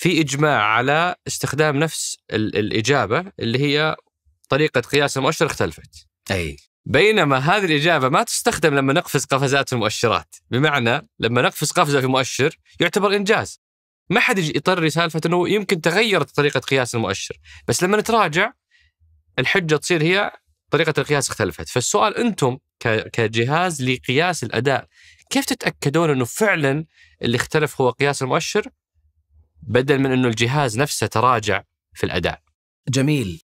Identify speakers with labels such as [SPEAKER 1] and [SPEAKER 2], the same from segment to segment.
[SPEAKER 1] في إجماع على استخدام نفس ال- الإجابة اللي هي طريقة قياس المؤشر اختلفت.
[SPEAKER 2] أي.
[SPEAKER 1] بينما هذه الإجابة ما تستخدم لما نقفز قفزات في المؤشرات. بمعنى لما نقفز قفزة في مؤشر يعتبر إنجاز. ما حد يجي يطري سالفة أنه يمكن تغيرت طريقة قياس المؤشر. بس لما نتراجع الحجة تصير هي طريقة القياس اختلفت. فالسؤال أنتم ك- كجهاز لقياس الأداء كيف تتأكدون أنه فعلا اللي اختلف هو قياس المؤشر؟ بدل من أنه الجهاز نفسه تراجع في الأداء.
[SPEAKER 2] جميل.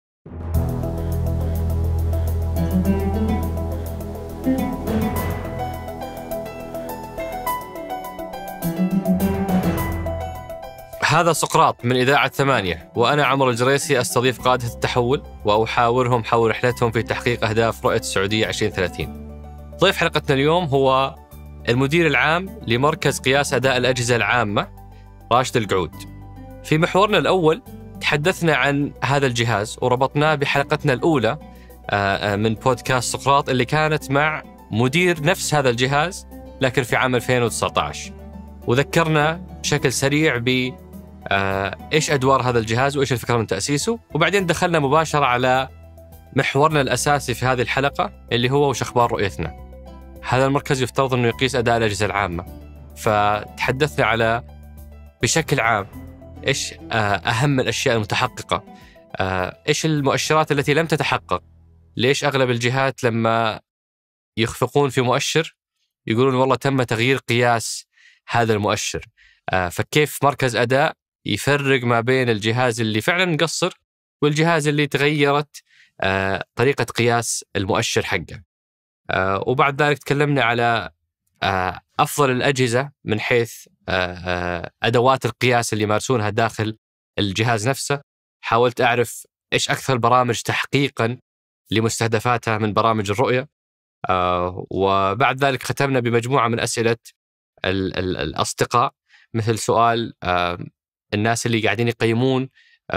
[SPEAKER 1] هذا سقراط من إذاعة ثمانية وأنا عمر الجريسي أستضيف قادة التحول وأحاورهم حول رحلتهم في تحقيق أهداف رؤية السعودية 2030 ضيف حلقتنا اليوم هو المدير العام لمركز قياس أداء الأجهزة العامة راشد القعود في محورنا الأول تحدثنا عن هذا الجهاز وربطناه بحلقتنا الأولى آه، آه، من بودكاست سقراط اللي كانت مع مدير نفس هذا الجهاز لكن في عام 2019 وذكرنا بشكل سريع ب آه، إيش أدوار هذا الجهاز وإيش الفكرة من تأسيسه وبعدين دخلنا مباشرة على محورنا الأساسي في هذه الحلقة اللي هو وش أخبار رؤيتنا. هذا المركز يفترض إنه يقيس أداء الأجهزة العامة. فتحدثنا على بشكل عام إيش آه، أهم الأشياء المتحققة؟ آه، إيش المؤشرات التي لم تتحقق؟ ليش أغلب الجهات لما يخفقون في مؤشر يقولون والله تم تغيير قياس هذا المؤشر؟ آه، فكيف مركز أداء يفرق ما بين الجهاز اللي فعلا مقصر والجهاز اللي تغيرت طريقة قياس المؤشر حقه. وبعد ذلك تكلمنا على أفضل الأجهزة من حيث آه، آه، أدوات القياس اللي يمارسونها داخل الجهاز نفسه. حاولت أعرف إيش أكثر البرامج تحقيقا لمستهدفاتها من برامج الرؤية. آه، وبعد ذلك ختمنا بمجموعة من أسئلة ال- ال- الأصدقاء مثل سؤال الناس اللي قاعدين يقيمون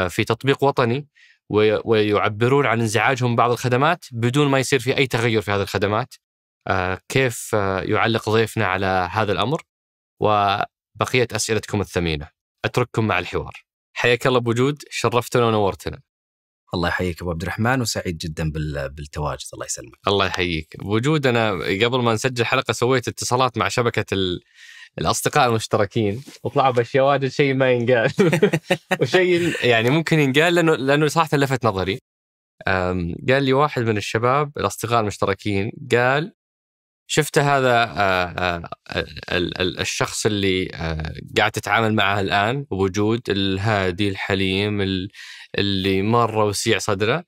[SPEAKER 1] في تطبيق وطني وي- ويعبرون عن انزعاجهم بعض الخدمات بدون ما يصير في أي تغير في هذه الخدمات كيف آه، يعلق ضيفنا على هذا الأمر؟ وبقية أسئلتكم الثمينة. أترككم مع الحوار. حياك الله بوجود شرفتنا ونورتنا.
[SPEAKER 2] الله يحييك أبو عبد الرحمن وسعيد جدا بال- بالتواجد الله يسلمك.
[SPEAKER 1] الله يحييك. بوجود أنا قبل ما نسجل حلقة سويت اتصالات مع شبكة ال... الأصدقاء المشتركين. وطلعوا بأشياء واجد شيء ما ينقال. وشيء يعني ممكن ينقال لأنه لأنه صراحة لفت نظري. قال لي واحد من الشباب الأصدقاء المشتركين قال شفت هذا آه، آه، ال- ال- الشخص اللي آه، قاعد تتعامل معه الآن بوجود الهادي الحليم ال- اللي مره وسيع صدره.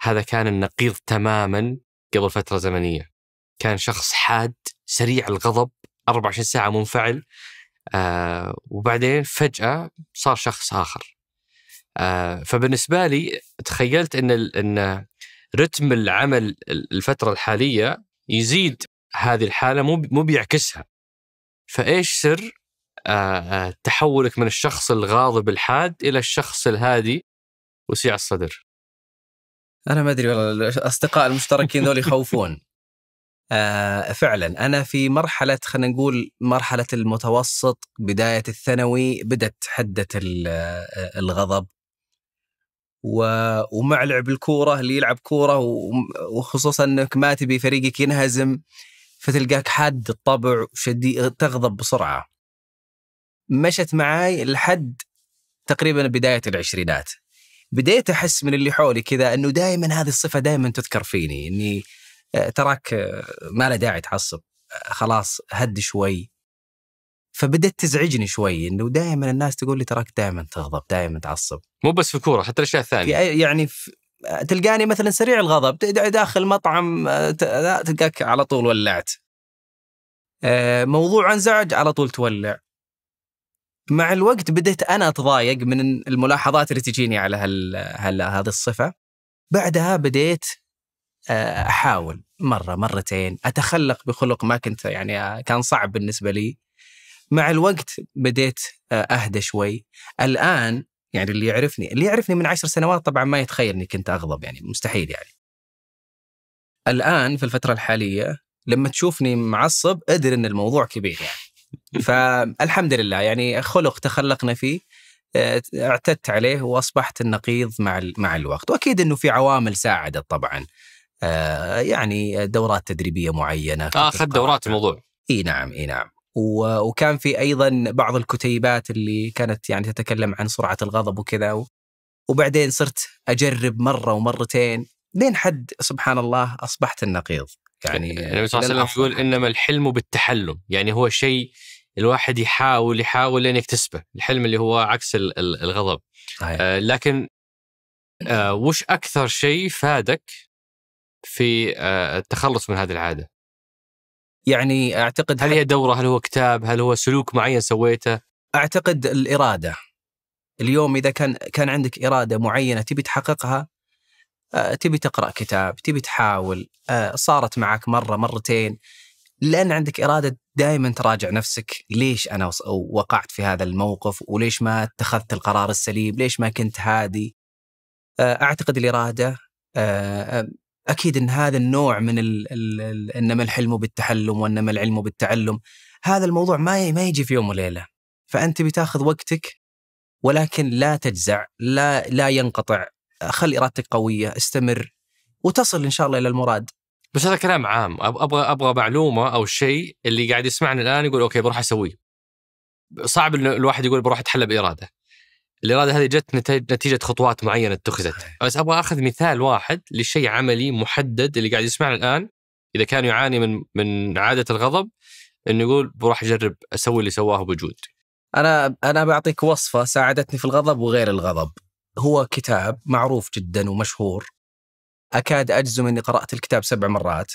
[SPEAKER 1] هذا كان النقيض تماما قبل فترة زمنية. كان شخص حاد سريع الغضب 24 ساعة منفعل وبعدين فجأة صار شخص آخر. فبالنسبة لي تخيلت إن إن رتم العمل الفترة الحالية يزيد هذه الحالة مو مو بيعكسها. فإيش سر؟ تحولك من الشخص الغاضب الحاد إلى الشخص الهادي وسيع الصدر.
[SPEAKER 2] أنا ما أدري والله الأصدقاء المشتركين ذول يخوفون. آه فعلا أنا في مرحلة خلينا نقول مرحلة المتوسط بداية الثانوي بدت حدة ال- الغضب. و- ومع لعب الكورة اللي يلعب كورة وخصوصا إنك ما تبي فريقك ينهزم. فتلقاك حاد الطبع وشديد تغضب بسرعة. مشت معاي لحد تقريبا بداية العشرينات. بديت أحس من اللي حولي كذا إنه دائما هذه الصفة دائما تذكر فيني إني آه، تراك آه، ما له داعي تعصب. آه، خلاص هد شوي. فبدت تزعجني شوي إنه دائما الناس تقول لي تراك دائما تغضب دائما تعصب.
[SPEAKER 1] مو بس في الكورة حتى الأشياء
[SPEAKER 2] الثانية. يعني في تلقاني مثلا سريع الغضب داخل مطعم آه، تلقاك على طول ولعت. آه، موضوع انزعج على طول تولع. مع الوقت بديت أنا أتضايق من الملاحظات اللي تجيني على هال... هال... هذه الصفة. بعدها بديت آه، أحاول مرة مرتين أتخلق بخلق ما كنت يعني كان صعب بالنسبة لي. مع الوقت بديت أهدى شوي. الآن يعني اللي يعرفني اللي يعرفني من عشر سنوات طبعا ما يتخيل إني كنت أغضب يعني مستحيل يعني. الآن في الفترة الحالية لما تشوفني معصب أدري إن الموضوع كبير يعني. فالحمد لله يعني خلق تخلقنا فيه آه، اعتدت عليه وأصبحت النقيض مع مع الوقت. وأكيد إنه في عوامل ساعدت طبعا آه، يعني دورات تدريبية معينة
[SPEAKER 1] آه اخذ دورات الموضوع.
[SPEAKER 2] إي نعم إي نعم. وكان في أيضا بعض الكتيبات اللي كانت يعني تتكلم عن سرعة الغضب وكذا وبعدين صرت أجرب مرة ومرتين لين حد سبحان الله أصبحت النقيض يعني
[SPEAKER 1] النبي صلى الله عليه. وسلم يقول إنما الحلم بالتحلم يعني هو شيء الواحد يحاول يحاول لين يكتسبه الحلم اللي هو عكس ال- ال- الغضب
[SPEAKER 2] صحيح.
[SPEAKER 1] آه لكن آه وش أكثر شيء فادك في آه التخلص من هذه العادة
[SPEAKER 2] يعني أعتقد
[SPEAKER 1] هل هي دورة؟ هل هو كتاب؟ هل هو سلوك معين سويته؟
[SPEAKER 2] أعتقد الإرادة. اليوم إذا كان كان عندك إرادة معينة تبي تحققها آه، تبي تقرأ كتاب تبي تحاول آه، صارت معك مرة مرتين. لأن عندك إرادة دائما تراجع نفسك. ليش أنا وقعت في هذا الموقف؟ وليش ما اتخذت القرار السليم؟ ليش ما كنت هادي؟ آه، أعتقد الإرادة أكيد إن هذا النوع من ال ال ال إنما الحلم بالتحلم وإنما العلم بالتعلم هذا الموضوع ما ما يجي في يوم وليلة. فأنت بتاخذ وقتك ولكن لا تجزع لا لا ينقطع. خلي إرادتك قوية استمر وتصل إن شاء الله إلى المراد.
[SPEAKER 1] بس هذا كلام عام. أبغى أبغى معلومة أو شيء اللي قاعد يسمعني الآن يقول أوكي بروح أسويه. صعب الواحد يقول بروح اتحلى بإرادة. الاراده هذه جت نتيجة خطوات معينة اتخذت. بس أبغى أخذ مثال واحد لشيء عملي محدد اللي قاعد يسمعنا الآن إذا كان يعاني من من عادة الغضب إنه يقول بروح أجرب أسوي اللي سواه بوجود
[SPEAKER 2] أنا أنا بعطيك وصفة ساعدتني في الغضب وغير الغضب. هو كتاب معروف جدا ومشهور. أكاد أجزم إني قرأت الكتاب سبع مرات.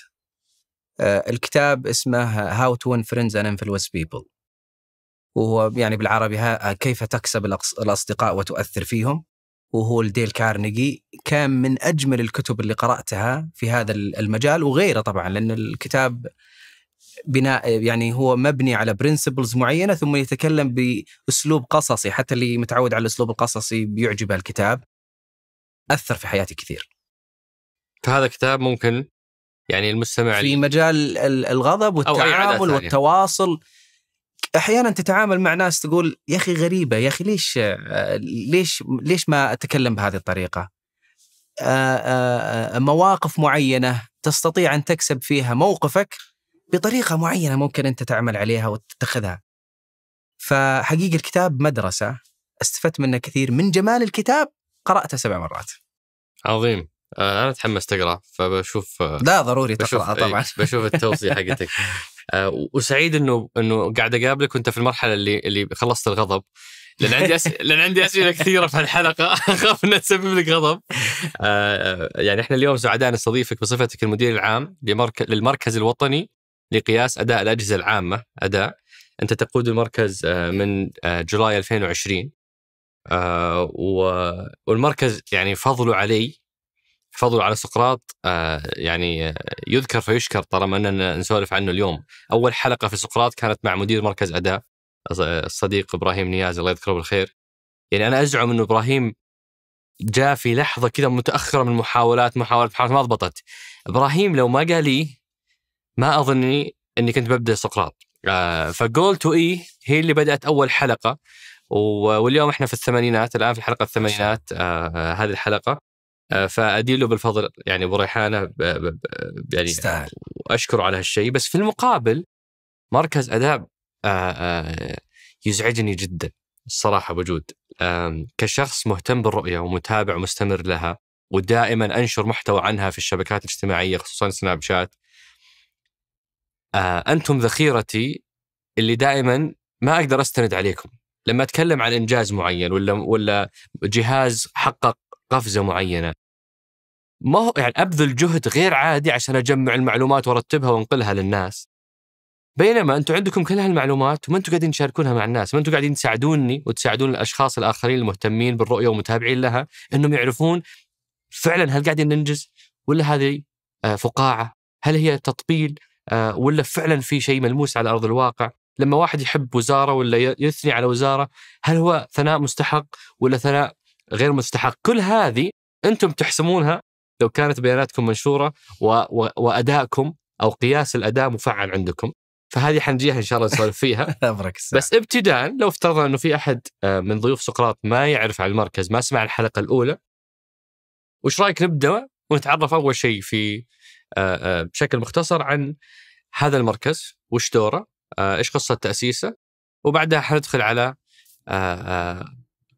[SPEAKER 2] آه، الكتاب اسمه How to Win Friends and Influence People وهو يعني بالعربي ها- كيف تكسب الأص- الأصدقاء وتؤثر فيهم؟ وهو لديل كارنيجي كان من أجمل الكتب اللي قرأتها في هذا المجال وغيره طبعا لأن الكتاب بناء يعني هو مبني على برنسبلز معينة ثم يتكلم بأسلوب قصصي حتى اللي متعود على الأسلوب القصصي بيعجبه الكتاب. أثر في حياتي كثير.
[SPEAKER 1] فهذا كتاب ممكن يعني المستمع
[SPEAKER 2] في مجال ال- الغضب والتعامل. والتواصل أحيانا تتعامل مع ناس تقول يا أخي غريبة يا أخي ليش آه، ليش ليش ما أتكلم بهذه الطريقة؟ آه، آه، مواقف معينة تستطيع أن تكسب فيها موقفك بطريقة معينة ممكن أنت تعمل عليها وتتخذها. فحقيقة الكتاب مدرسة استفدت منه كثير من جمال الكتاب قرأته سبع مرات.
[SPEAKER 1] عظيم أنا تحمست اقرا فبشوف
[SPEAKER 2] لا ضروري تقرأ طبعا.
[SPEAKER 1] بشوف التوصية حقتك وسعيد إنه إنه قاعد أقابلك وأنت في المرحلة اللي اللي خلصت الغضب. لأن عندي أس... لأن عندي أسئلة كثيرة في الحلقة أخاف انها تسبب لك غضب. آه يعني إحنا اليوم سعداء نستضيفك بصفتك المدير العام لمركز للمركز الوطني لقياس أداء الأجهزة العامة أداء. أنت تقود المركز آه، من آه، جولاي 2020 آه، و- والمركز يعني فضله علي فضله على سقراط آه، يعني يذكر فيشكر طالما أننا نسولف عنه اليوم. أول حلقة في سقراط كانت مع مدير مركز أداء الص- الصديق إبراهيم نياز الله يذكره بالخير. يعني أنا أزعم إنه إبراهيم جاء في لحظة كذا متأخرة من محاولات محاولات محاولات ما ضبطت. إبراهيم لو ما قال لي ما اظني إني كنت ببدأ سقراط. آه، فجول تو اي هي اللي بدأت أول حلقة واليوم إحنا في الثمانينات الآن في الحلقة الثمانينات آه، هذه الحلقة فاديله بالفضل يعني أبو ريحانة يعني
[SPEAKER 2] يستاهل.
[SPEAKER 1] واشكره على هالشيء. بس في المقابل مركز أداء آه، آه، يزعجني جدا الصراحة بوجود كشخص مهتم بالرؤية ومتابع ومستمر لها ودائما أنشر محتوى عنها في الشبكات الاجتماعية خصوصا سناب شات. آه، أنتم ذخيرتي اللي دائما ما أقدر أستند عليكم. لما أتكلم عن إنجاز معين ولا ولا جهاز حقق قفزة معينة. ما هو يعني أبذل جهد غير عادي عشان أجمع المعلومات وأرتبها وأنقلها للناس. بينما أنتم عندكم كل هالمعلومات وما أنتم قاعدين تشاركونها مع الناس ما أنتم قاعدين تساعدوني وتساعدون الأشخاص الآخرين المهتمين بالرؤية ومتابعين لها إنهم يعرفون فعلا هل قاعدين ننجز ولا هذه آه، فقاعة؟ هل هي تطبيل آه، ولا فعلا في شيء ملموس على أرض الواقع؟ لما واحد يحب وزارة ولا يثني على وزارة هل هو ثناء مستحق ولا ثناء غير مستحق. كل هذه أنتم تحسمونها لو كانت بياناتكم منشورة و... و... وادائكم أو قياس الأداء مفعل عندكم. فهذه حنجيها إن شاء الله نسولف فيها. بس ابتداء لو افترضنا إنه في أحد آه، من ضيوف سقراط ما يعرف عن المركز ما سمع الحلقة الأولى وش رأيك نبدأ ونتعرف أول شيء في آه، آه، بشكل مختصر عن هذا المركز وش دوره إيش قصة تأسيسه وبعدها حندخل على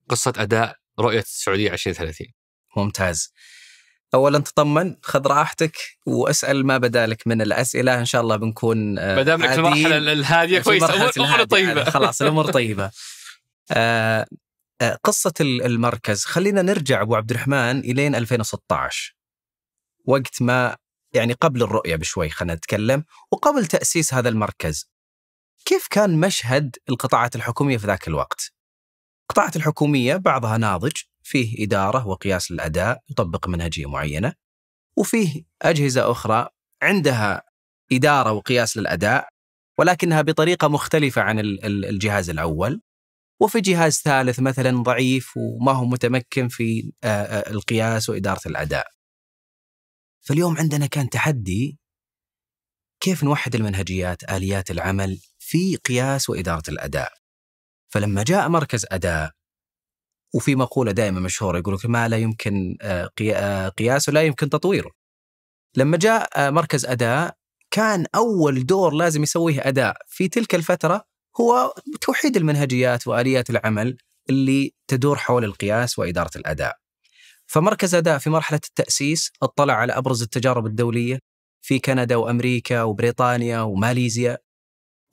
[SPEAKER 1] قصة أداء رؤية السعودية 2030
[SPEAKER 2] ممتاز. اولا تطمن خذ راحتك واسأل ما بدا لك من الأسئلة. إن شاء الله بنكون آه،
[SPEAKER 1] ما دام
[SPEAKER 2] هادين
[SPEAKER 1] المرحله الهادية
[SPEAKER 2] في
[SPEAKER 1] كويس.
[SPEAKER 2] مرحلة
[SPEAKER 1] امور أمور
[SPEAKER 2] الهادي.
[SPEAKER 1] طيبة.
[SPEAKER 2] خلاص الأمور طيبة. آه، آه، ال- المركز. خلينا نرجع أبو عبد الرحمن إلين 2016 وقت ما يعني قبل الرؤية بشوي خلينا نتكلم. وقبل تأسيس هذا المركز كيف كان مشهد القطاعات الحكومية في ذاك الوقت؟ القطاعات الحكومية بعضها ناضج فيه إدارة وقياس للاداء يطبق منهجية معينة وفيه أجهزة أخرى عندها إدارة وقياس للأداء ولكنها بطريقة مختلفة عن ال- ال- الجهاز الأول وفي جهاز ثالث مثلا ضعيف وما هو متمكن في آه، آه، القياس وإدارة الأداء. فاليوم عندنا كان تحدي كيف نوحد المنهجيات آليات العمل في قياس وإدارة الأداء. فلما جاء مركز أداء وفي مقولة دائما مشهورة يقول لك ما لا يمكن آه، آه، قياسه لا يمكن تطويره. لما جاء آه، مركز أداء كان أول دور لازم يسويه أداء في تلك الفترة هو توحيد المنهجيات وآليات العمل اللي تدور حول القياس وإدارة الأداء. فمركز أداء في مرحلة التأسيس اطلع على أبرز التجارب الدولية في كندا وأمريكا وبريطانيا وماليزيا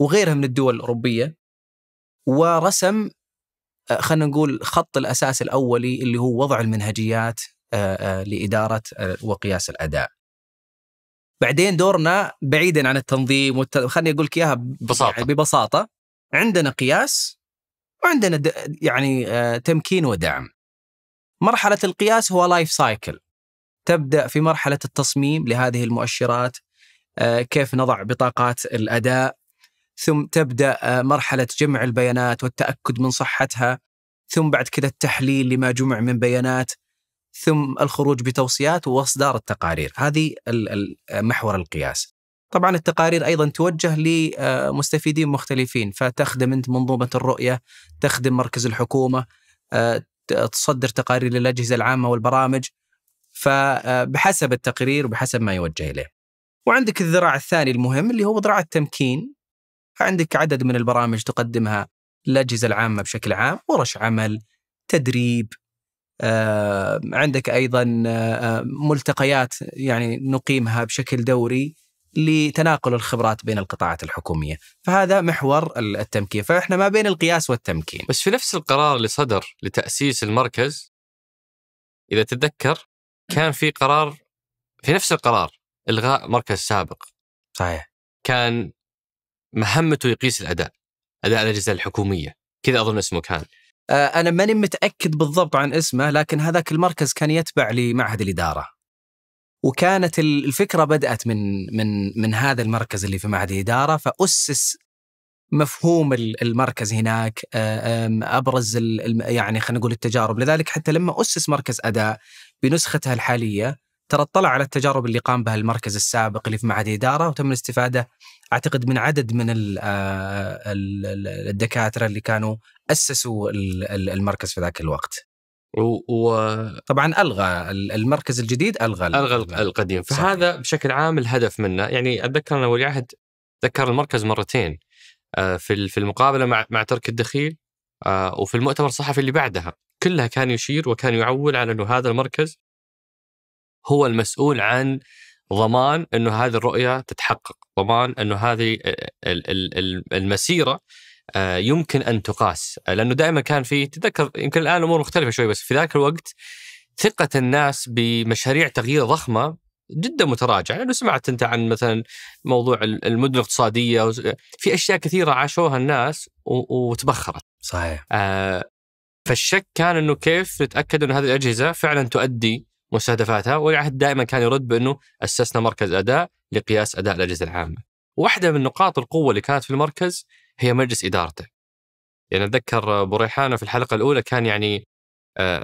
[SPEAKER 2] وغيرها من الدول الأوروبية ورسم آه، خلينا نقول خط الأساس الأولي اللي هو وضع المنهجيات آه، آه، لإدارة وقياس الأداء. بعدين دورنا بعيدا عن التنظيم والت... خليني أقول لك إياها
[SPEAKER 1] ببساطة.
[SPEAKER 2] يعني ببساطة عندنا قياس وعندنا د... يعني تمكين ودعم. مرحلة القياس هو life cycle تبدأ في مرحلة التصميم لهذه المؤشرات كيف نضع بطاقات الأداء ثم تبدأ آه، مرحلة جمع البيانات والتأكد من صحتها ثم بعد كذا التحليل لما جمع من بيانات ثم الخروج بتوصيات وإصدار التقارير. هذه محور القياس. طبعا التقارير أيضا توجه لمستفيدين مختلفين. فتخدم أنت منظومة الرؤية تخدم مركز الحكومة آه، تصدر تقارير للأجهزة العامة والبرامج. فبحسب التقرير وبحسب ما يوجه إليه. وعندك الذراع الثاني المهم اللي هو ذراع التمكين. فعندك عدد من البرامج تقدمها الأجهزة العامة بشكل عام ورش عمل تدريب آه، عندك أيضا آه، ملتقيات يعني نقيمها بشكل دوري لتناقل الخبرات بين القطاعات الحكومية. فهذا محور التمكين. فإحنا ما بين القياس والتمكين.
[SPEAKER 1] بس في نفس القرار اللي صدر لتأسيس المركز إذا تتذكر كان في قرار في نفس القرار إلغاء مركز سابق.
[SPEAKER 2] صحيح.
[SPEAKER 1] كان مهمته يقيس الأداء أداء الأجهزة الحكومية. كذا أظن اسمه كان.
[SPEAKER 2] آه، أنا ماني متأكد بالضبط عن اسمه لكن هذاك المركز كان يتبع لمعهد الإدارة. وكانت ال- الفكرة بدأت من من من هذا المركز اللي في معهد الإدارة فأسس مفهوم ال- المركز هناك. آه، الم- يعني خلينا نقول التجارب. لذلك حتى لما أسس مركز أداء بنسختها الحالية ترى اطلع على التجارب اللي قام بها المركز السابق اللي في معهد الإدارة وتم الاستفادة أعتقد من عدد من آه، ال- ال- الدكاترة اللي كانوا أسسوا ال- ال- المركز في ذاك الوقت.
[SPEAKER 1] و... و...
[SPEAKER 2] طبعا ألغى ال- المركز الجديد ألغى ال-
[SPEAKER 1] ألغى الق- القديم.
[SPEAKER 2] صحيح.
[SPEAKER 1] فهذا بشكل عام الهدف منه. يعني أتذكر أن ولي عهد ذكر المركز مرتين آه، في المقابلة مع مع ترك الدخيل آه، وفي المؤتمر الصحفي اللي بعدها. كلها كان يشير وكان يعول على إنه هذا المركز هو المسؤول عن ضمان إنه هذه الرؤية تتحقق، ضمان إنه هذه ال- ال- ال- المسيرة آه، يمكن أن تقاس، آه، لأنه دائما كان في تذكر يمكن الآن الأمور مختلفة شوي بس في ذاك الوقت ثقة الناس بمشاريع تغيير ضخمة جدا متراجعة، لأنه سمعت أنت عن مثلا موضوع ال- المدن الاقتصادية في أشياء كثيرة عاشوها الناس وتبخرت.
[SPEAKER 2] صحيح.
[SPEAKER 1] آه، فالشك كان إنه كيف نتاكد إنه هذه الأجهزة فعلا تؤدي مستهدفاتها والعهد دائما كان يرد بأنه أسسنا مركز أداء لقياس أداء الأجهزة العامة. واحدة من نقاط القوة اللي كانت في المركز هي مجلس إدارته. يعني أتذكر أبو في الحلقة الأولى كان يعني آه،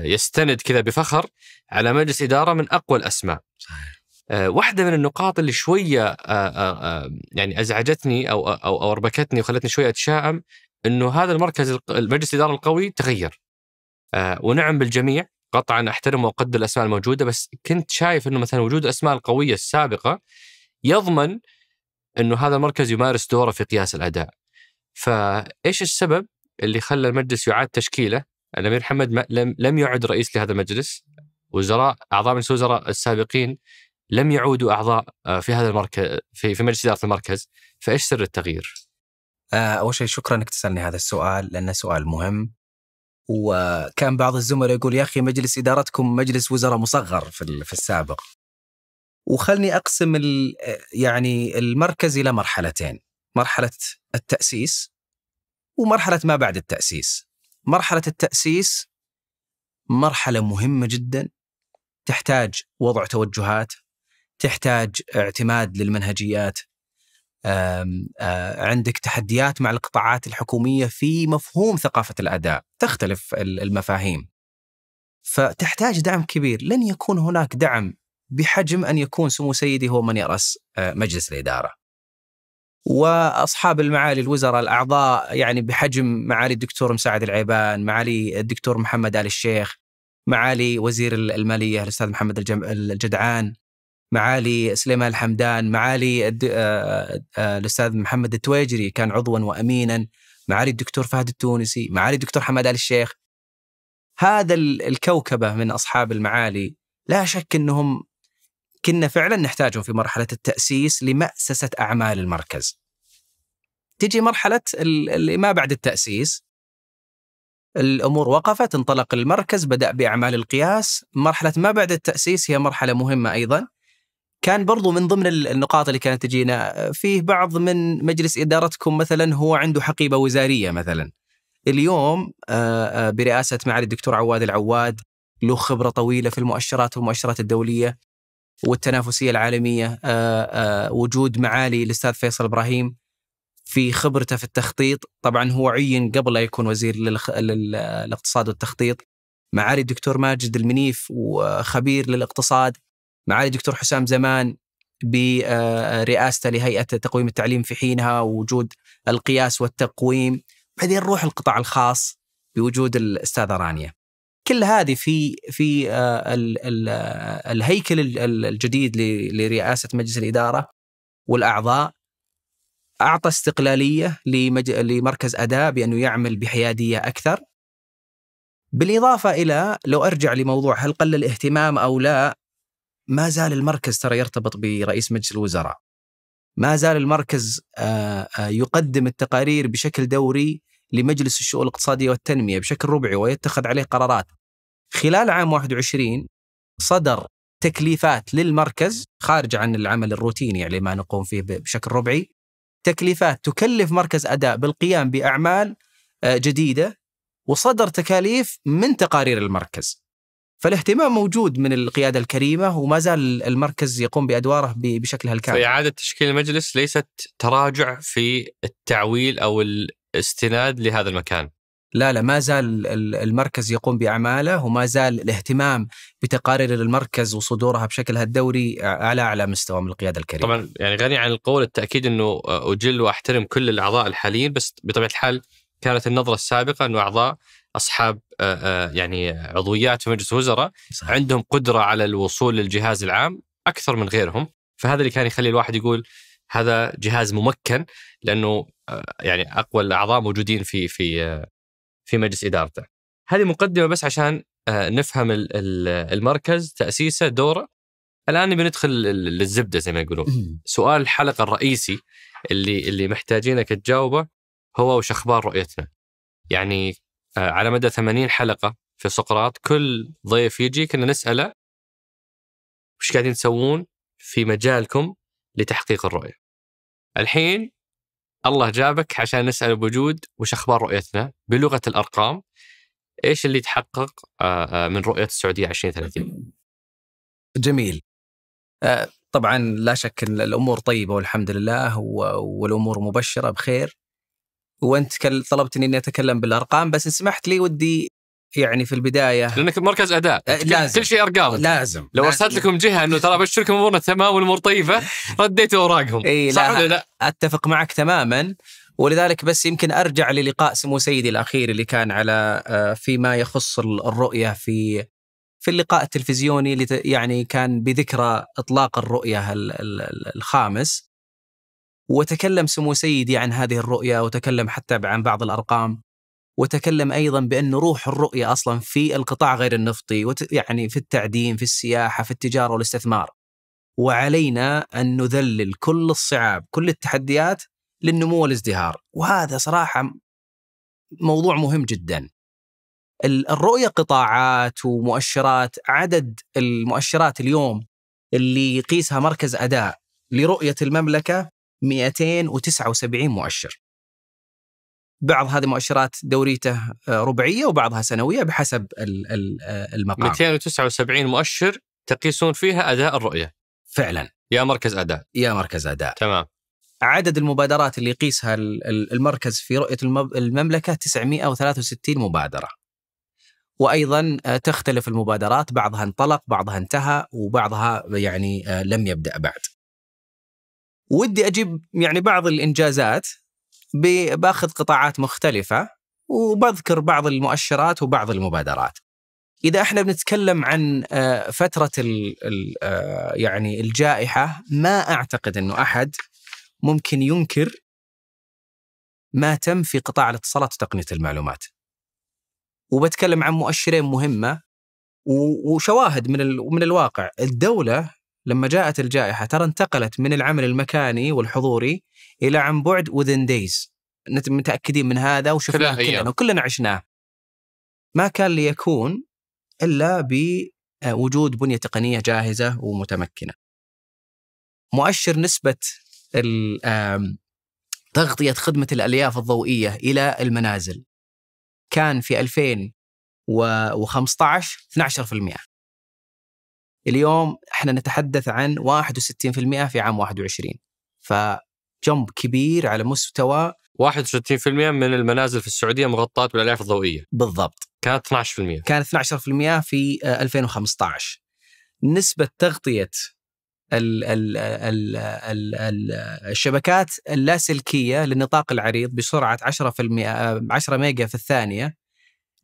[SPEAKER 1] آه، يستند كذا بفخر على مجلس إدارة من أقوى الأسماء.
[SPEAKER 2] صحيح
[SPEAKER 1] آه، واحدة من النقاط اللي شوية آه، آه، يعني أزعجتني أو أو أو أربكتني وخلتني شوية أتشائم إنه هذا المركز المجلس الاداره القوي تغير ونعم بالجميع قطعا أحترم وأقدر الأسماء الموجودة بس كنت شايف إنه مثلا وجود الأسماء القوية السابقة يضمن إنه هذا المركز يمارس دوره في قياس الأداء. فإيش السبب اللي خلى المجلس يعاد تشكيله؟ الأمير محمد لم لم يعد رئيس لهذا المجلس وزراء أعضاء مجلس الوزراء السابقين لم يعودوا أعضاء آه، في هذا المركز في في مجلس إدارة المركز فإيش سر التغيير؟
[SPEAKER 2] آه، أول شيء شكرا إنك تسألني هذا السؤال لأنه سؤال مهم وكان بعض الزملاء يقول يا أخي مجلس إدارتكم مجلس وزراء مصغر في في السابق. وخلني أقسم يعني المركز إلى مرحلتين. مرحلة التأسيس ومرحلة ما بعد التأسيس. مرحلة التأسيس مرحلة مهمة جدا. تحتاج وضع توجهات تحتاج اعتماد للمنهجيات عندك تحديات مع القطاعات الحكومية في مفهوم ثقافة الأداء تختلف ال- المفاهيم. فتحتاج دعم كبير. لن يكون هناك دعم بحجم أن يكون سمو سيدي هو من يرأس آه، مجلس الإدارة. وأصحاب المعالي الوزراء الأعضاء يعني بحجم معالي الدكتور مساعد العيبان معالي الدكتور محمد آل الشيخ معالي وزير المالية الأستاذ محمد الجدعان. معالي سليمان الحمدان معالي الد- آه، آه، الأستاذ محمد التويجري كان عضوا وامينا معالي الدكتور فهد التونسي معالي الدكتور حماد آل الشيخ. هذا ال- الكوكبة من أصحاب المعالي لا شك إنهم كنا فعلا نحتاجهم في مرحلة التأسيس لمأسسة أعمال المركز. تجي مرحلة ال- اللي ما بعد التأسيس الأمور وقفت انطلق المركز بدأ بأعمال القياس. مرحلة ما بعد التأسيس هي مرحلة مهمة أيضا. كان برضو من ضمن ال- النقاط اللي كانت تجينا. فيه بعض من مجلس إدارتكم مثلا هو عنده حقيبة وزارية مثلا. اليوم آه، آه، برئاسة معالي الدكتور عواد العواد له خبرة طويلة في المؤشرات والمؤشرات الدولية والتنافسية العالمية. آه، آه، وجود معالي الأستاذ فيصل إبراهيم في خبرته في التخطيط. طبعا هو عين قبل لا يكون وزير. للاقتصاد والتخطيط. معالي الدكتور ماجد المنيف وخبير للاقتصاد. معالي الدكتور حسام زمان برئاسته لهيئة تقويم التعليم في حينها ووجود القياس والتقويم بعدين نروح القطاع الخاص بوجود الأستاذة رانيا كل هذه في في آه، آه، الهيكل ال- ال- الجديد لرئاسة مجلس الإدارة والأعضاء أعطى استقلالية. لمركز أداء بأنه يعمل بحيادية أكثر بالإضافة إلى لو أرجع لموضوع هل قل الاهتمام أو لا ما زال المركز ترى يرتبط برئيس مجلس الوزراء. ما زال المركز آه، آه، يقدم التقارير بشكل دوري لمجلس الشؤون الاقتصادية والتنمية بشكل ربعي ويتخذ عليه قرارات. خلال عام 21 صدر تكليفات للمركز خارج عن العمل الروتيني اللي ما نقوم فيه بشكل ربعي. تكليفات تكلف مركز أداء بالقيام بأعمال آه، جديدة وصدر تكاليف من تقارير المركز. فالاهتمام موجود من القيادة الكريمة وما زال المركز يقوم بأدواره ب- بشكلها الكامل.
[SPEAKER 1] فإعادة تشكيل المجلس ليست تراجع في التعويل أو الاستناد لهذا المكان
[SPEAKER 2] لا لا ما زال ال- المركز يقوم بأعماله وما زال الاهتمام بتقارير المركز وصدورها بشكلها الدوري على أعلى مستوى من القيادة الكريمة.
[SPEAKER 1] طبعا يعني غني عن القول التأكيد أنه أجل وأحترم كل الأعضاء الحاليين بس بطبيعة الحال كانت النظرة السابقة أنه أعضاء أصحاب آه، آه، يعني عضويات في مجلس الوزراء
[SPEAKER 2] صحيح.
[SPEAKER 1] عندهم قدرة على الوصول للجهاز العام أكثر من غيرهم. فهذا اللي كان يخلي الواحد يقول هذا جهاز ممكن لأنه آه، يعني أقوى الأعضاء موجودين في في في مجلس إدارته. هذه مقدمة بس عشان نفهم ال- ال- المركز تأسيسه دوره. الآن نبي ندخل لل- للزبدة زي ما يقولون. سؤال الحلقة الرئيسي اللي اللي محتاجينك تجاوبه هو وش أخبار رؤيتنا؟ يعني على مدى 80 حلقة في سقراط كل ضيف يجي كنا نسأله وش قاعدين تسوون في مجالكم لتحقيق الرؤية الحين الله جابك عشان نسأل بوجود وش أخبار رؤيتنا بلغة الأرقام إيش اللي تحقق آه، آه، من رؤية السعودية 2030
[SPEAKER 2] جميل. آه، طبعا لا شك إن الأمور طيبة والحمد لله و- والأمور مبشرة بخير. وانت طلبتني إني أتكلم بالأرقام بس ان سمحت لي ودي يعني في البداية
[SPEAKER 1] لأنك مركز أداء
[SPEAKER 2] آه، لازم
[SPEAKER 1] كل شيء ارقام
[SPEAKER 2] لازم
[SPEAKER 1] لو. ارسلت لكم جهة إنه ترى أبشركم أمورنا تمام والأمور طيبة رديتوا أوراقهم
[SPEAKER 2] إي،
[SPEAKER 1] صح
[SPEAKER 2] لا.
[SPEAKER 1] ولا لا؟
[SPEAKER 2] أتفق معك تماما ولذلك بس يمكن أرجع للقاء سمو سيدي الأخير اللي كان على آه، فيما يخص ال- الرؤية في في اللقاء التلفزيوني اللي يعني كان بذكرى إطلاق الرؤية ال- ال- ال- الخامس وتكلم سمو سيدي عن هذه الرؤيه وتكلم حتى عن بعض الأرقام وتكلم أيضا بأن روح الرؤيه أصلا في القطاع غير النفطي وت- يعني في التعدين في السياحة في التجارة والاستثمار. وعلينا أن نذلل كل الصعاب كل التحديات للنمو والازدهار. وهذا صراحة موضوع مهم جدا. ال- الرؤيه قطاعات ومؤشرات عدد المؤشرات اليوم اللي يقيسها مركز أداء لرؤية المملكة 279 مؤشر. بعض هذه مؤشرات دوريته آه، ربعية وبعضها سنوية بحسب آه، المقام.
[SPEAKER 1] 279 مؤشر تقيسون فيها أداء الرؤية.
[SPEAKER 2] فعلا.
[SPEAKER 1] يا مركز أداء.
[SPEAKER 2] يا مركز أداء.
[SPEAKER 1] تمام.
[SPEAKER 2] عدد المبادرات اللي يقيسها ال- ال- المركز في رؤية المب- المملكة 963 مبادرة. وأيضا آه، تختلف المبادرات بعضها انطلق بعضها انتهى وبعضها يعني لم يبدأ بعد. ودي أجيب يعني بعض الإنجازات ب- بأخذ قطاعات مختلفة وبذكر بعض المؤشرات وبعض المبادرات إذا إحنا بنتكلم عن آه، فترة ال- ال- آه، يعني الجائحة ما أعتقد أنه أحد ممكن ينكر ما تم في قطاع الاتصالات وتقنية المعلومات. وبتكلم عن مؤشرين مهمة وشواهد من من الواقع، الدولة لما جاءت الجائحة ترى انتقلت من العمل المكاني والحضوري إلى عن بعد within days. متأكدين من هذا وشفناه. كلنا وكلنا عشناه. ما كان ليكون إلا بوجود بنية تقنية جاهزة ومتمكنة. مؤشر آم، تغطية خدمة الألياف الضوئية إلى المنازل كان في 2015 12% اليوم إحنا نتحدث عن 61% في عام 21 فجمب كبير على مستوى
[SPEAKER 1] 61% من المنازل في السعودية مغطاة بالالياف الضوئية.
[SPEAKER 2] بالضبط.
[SPEAKER 1] كانت 12%
[SPEAKER 2] كانت 12% في آه، 2015 نسبة تغطية ال ال ال ال ال الشبكات اللاسلكية للنطاق العريض بسرعة 10% آه، 10 ميجا في الثانية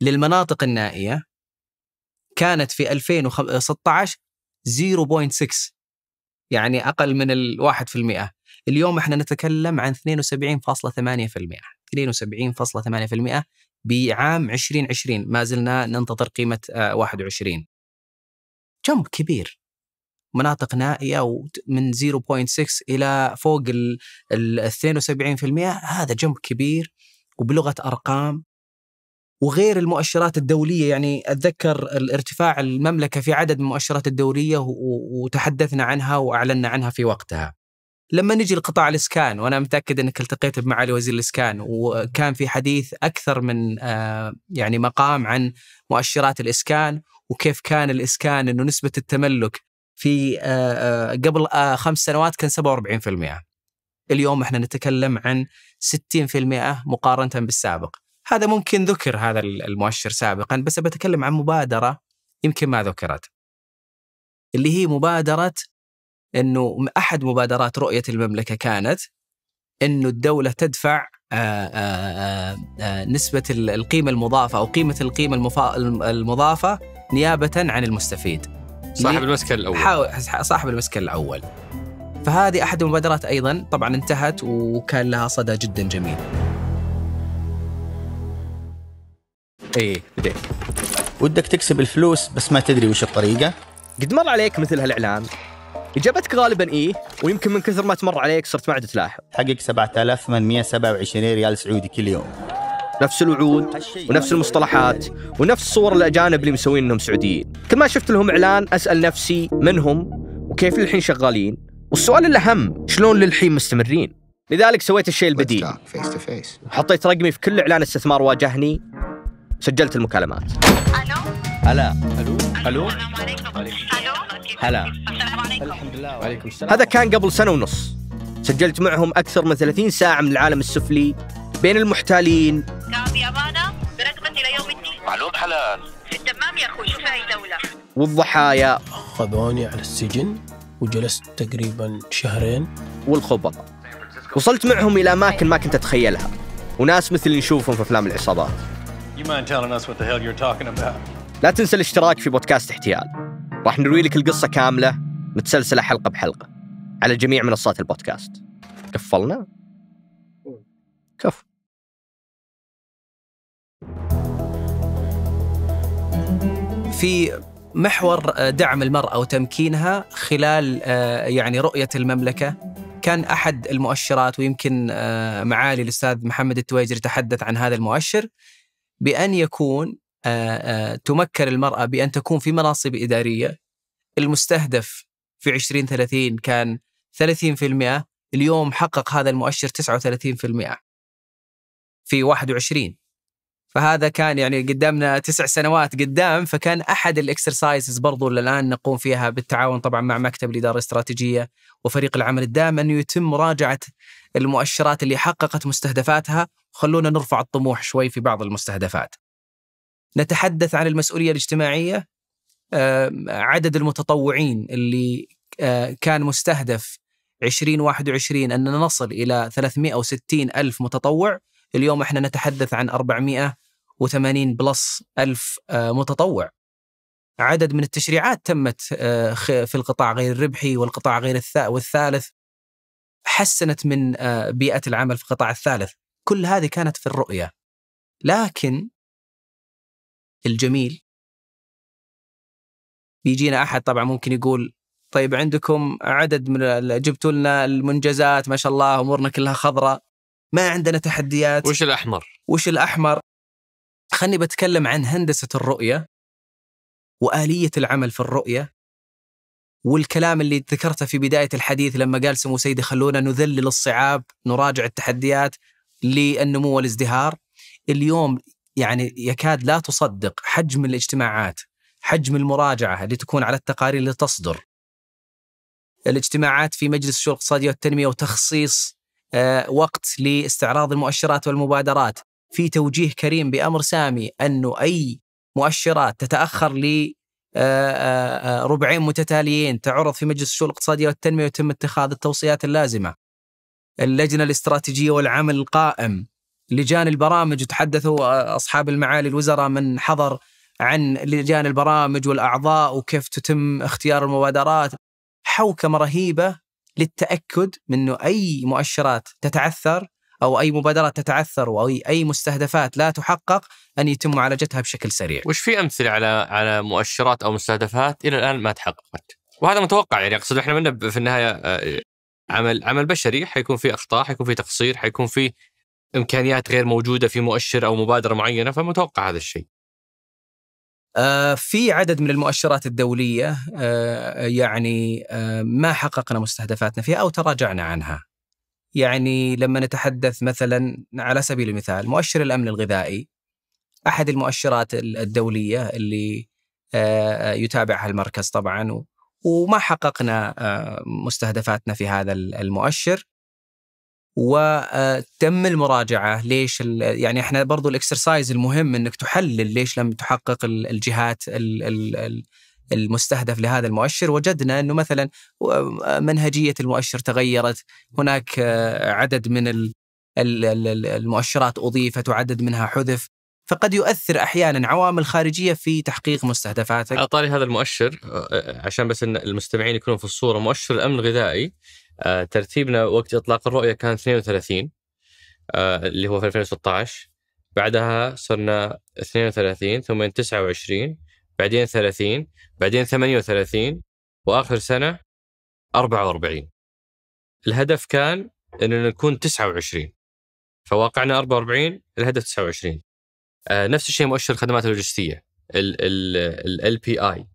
[SPEAKER 2] للمناطق النائية كانت في 2016 0.6 يعني أقل من ال 1% اليوم إحنا نتكلم عن 72.8% 72.8% بعام 2020 ما زلنا ننتظر قيمة آه، 21 جمب كبير. مناطق نائية وت- من 0.6 إلى فوق ال ال 72% هذا جمب كبير. وبلغة أرقام وغير المؤشرات الدولية. يعني أتذكر الارتفاع المملكة في عدد من المؤشرات الدولية وتحدثنا عنها وأعلنا عنها في وقتها. لما نجي لقطاع الإسكان وأنا متأكد أنك التقيت بمعالي وزير الإسكان وكان في حديث أكثر من آه، يعني مقام عن مؤشرات الإسكان وكيف كان الإسكان أنه نسبة التملك في آه، آه، قبل خمس سنوات كان 47% اليوم إحنا نتكلم عن 60% مقارنة بالسابق. هذا ممكن ذكر هذا المؤشر سابقا بس بتكلم عن مبادرة يمكن ما ذكرت. اللي هي مبادرة إنه أحد مبادرات رؤية المملكة كانت إنه الدولة تدفع آه، آه، آه، آه، نسبة ال- القيمة المضافة أو قيمة القيمة المفا- المضافة نيابة عن المستفيد.
[SPEAKER 1] صاحب؟ المسكن
[SPEAKER 2] حاول صاحب المسكن الأول. فهذه أحد المبادرات أيضا طبعا انتهت وكان لها صدى جدا جميل. إيه بديت
[SPEAKER 3] ودك تكسب الفلوس بس ما تدري وش الطريقة؟
[SPEAKER 4] قد مر عليك مثل هالاعلان إجابتك غالبا إيه ويمكن من كثر ما تمر عليك صرت ما عاد تلاحظ.
[SPEAKER 3] تحقق 7827 ريال سعودي كل يوم.
[SPEAKER 4] نفس الوعود ونفس المصطلحات ونفس صور الأجانب اللي مسوين إنهم سعوديين. كل ما شفت لهم إعلان أسأل نفسي من هم وكيف للحين شغالين؟ والسؤال الأهم شلون للحين مستمرين؟ لذلك سويت الشيء البديل. حطيت رقمي في كل إعلان استثمار واجهني. سجلت المكالمات.
[SPEAKER 5] ألو؟
[SPEAKER 4] هلا. ألو؟
[SPEAKER 5] السلام عليكم. ألو؟
[SPEAKER 4] هلا.
[SPEAKER 5] السلام عليكم.
[SPEAKER 4] الحمد لله. وعليكم السلام. هذا كان قبل سنة ونص. سجلت معهم أكثر من 30 ساعة من العالم السفلي بين المحتالين.
[SPEAKER 5] كان بأمانة برغبتي ليوم الدين.
[SPEAKER 6] معلوم حلا
[SPEAKER 7] الآن
[SPEAKER 5] في الدمام يا أخوي شو في اي دولة.
[SPEAKER 4] والضحايا.
[SPEAKER 7] خذوني على السجن وجلست تقريبا شهرين.
[SPEAKER 4] والخبراء وصلت معهم إلى أماكن ما كنت أتخيلها. وناس مثل اللي نشوفهم في أفلام العصابات.
[SPEAKER 6] You mind telling us what the hell you're talking about?
[SPEAKER 4] لا تنسى الاشتراك في بودكاست احتيال راح نروي لك القصة كاملة متسلسلة حلقة بحلقة على جميع منصات البودكاست قفلنا؟ كف
[SPEAKER 2] في محور دعم المرأة وتمكينها خلال آه، يعني رؤية المملكة كان أحد المؤشرات ويمكن آه، معالي الأستاذ محمد التويجري تحدث عن هذا المؤشر بأن يكون آه، آه، تمكن المرأة بأن تكون في مناصب إدارية. المستهدف في 2030 كان 30% اليوم حقق هذا المؤشر 39% في 21 فهذا كان يعني قدامنا تسع سنوات قدام فكان أحد الإكسرسايزز برضو اللي الآن نقوم فيها بالتعاون طبعا مع مكتب الإدارة الاستراتيجية وفريق العمل الدائم انه يتم مراجعة المؤشرات اللي حققت مستهدفاتها. خلونا نرفع الطموح شوي في بعض المستهدفات. نتحدث عن المسؤولية الاجتماعية. عدد المتطوعين اللي كان مستهدف 2021 أن نصل إلى 360 ألف متطوع. اليوم إحنا نتحدث عن 480 بلس ألف آه، متطوع. عدد من التشريعات تمت آه، في القطاع غير الربحي والقطاع غير الثا والثالث. حسنت من آه، بيئة العمل في القطاع الثالث. كل هذه كانت في الرؤية. لكن الجميل بيجينا أحد طبعا ممكن يقول طيب عندكم عدد من جبتوا لنا المنجزات ما شاء الله أمورنا كلها خضراء. ما عندنا تحديات.
[SPEAKER 1] وش الأحمر؟
[SPEAKER 2] وش الأحمر؟ خلني بتكلم عن هندسة الرؤية وآلية العمل في الرؤية والكلام اللي ذكرته في بداية الحديث لما قال سمو سيدي خلونا نذلل الصعاب نراجع التحديات للنمو والازدهار. اليوم يعني يكاد لا تصدق حجم الاجتماعات حجم المراجعة اللي تكون على التقارير اللي تصدر. الاجتماعات في مجلس الشؤون الاقتصادية والتنمية وتخصيص آه، وقت لاستعراض المؤشرات والمبادرات. في توجيه كريم بأمر سامي أنه أي مؤشرات تتأخر ل آه، آه، آه، ربعين متتاليين تعرض في مجلس الشؤون الاقتصادية والتنمية ويتم اتخاذ التوصيات اللازمة. اللجنة الاستراتيجية والعمل القائم لجان البرامج وتحدثوا أصحاب المعالي الوزراء من حضر عن لجان البرامج والأعضاء وكيف تتم اختيار المبادرات. حوكمة رهيبة للتأكد من أنه أي مؤشرات تتعثر أو أي مبادرات تتعثر أو أي أي مستهدفات لا تحقق أن يتم معالجتها بشكل سريع
[SPEAKER 1] وش في أمثلة على على مؤشرات أو مستهدفات إلى الآن ما تحققت؟ وهذا متوقع يعني أقصد إحنا منا في النهاية آه، عمل عمل بشري حيكون في اخطاء حيكون في تقصير حيكون في إمكانيات غير موجودة في مؤشر أو مبادرة معينة فمتوقع هذا الشيء.
[SPEAKER 2] آه، في عدد من المؤشرات الدولية آه، يعني ما حققنا مستهدفاتنا فيها أو تراجعنا عنها يعني لما نتحدث مثلا على سبيل المثال مؤشر الأمن الغذائي أحد المؤشرات الدولية اللي آه، يتابعها المركز طبعا وما حققنا آه، مستهدفاتنا في هذا المؤشر. وتم المراجعة ليش يعني إحنا برضو الإكسرسايز المهم إنك تحلل ليش لم تحقق ال- الجهات ال- ال- ال- المستهدف لهذا المؤشر وجدنا إنه مثلا منهجية المؤشر تغيرت. هناك آه، عدد من ال- ال- ال- المؤشرات أضيفت وعدد منها حذف. فقد يؤثر أحيانا عوامل خارجية في تحقيق مستهدفاتك.
[SPEAKER 1] على طاري هذا المؤشر آه، عشان بس إن المستمعين يكونوا في الصورة مؤشر الأمن الغذائي آه، ترتيبنا وقت إطلاق الرؤية كان 32 آه، اللي هو في 2016 بعدها صرنا 32 ثم 29 بعدين 30 بعدين 38 وآخر سنة 44 الهدف كان إننا نكون 29 فواقعنا 44 الهدف 29 آه، نفس الشيء مؤشر الخدمات اللوجستية ال بي اي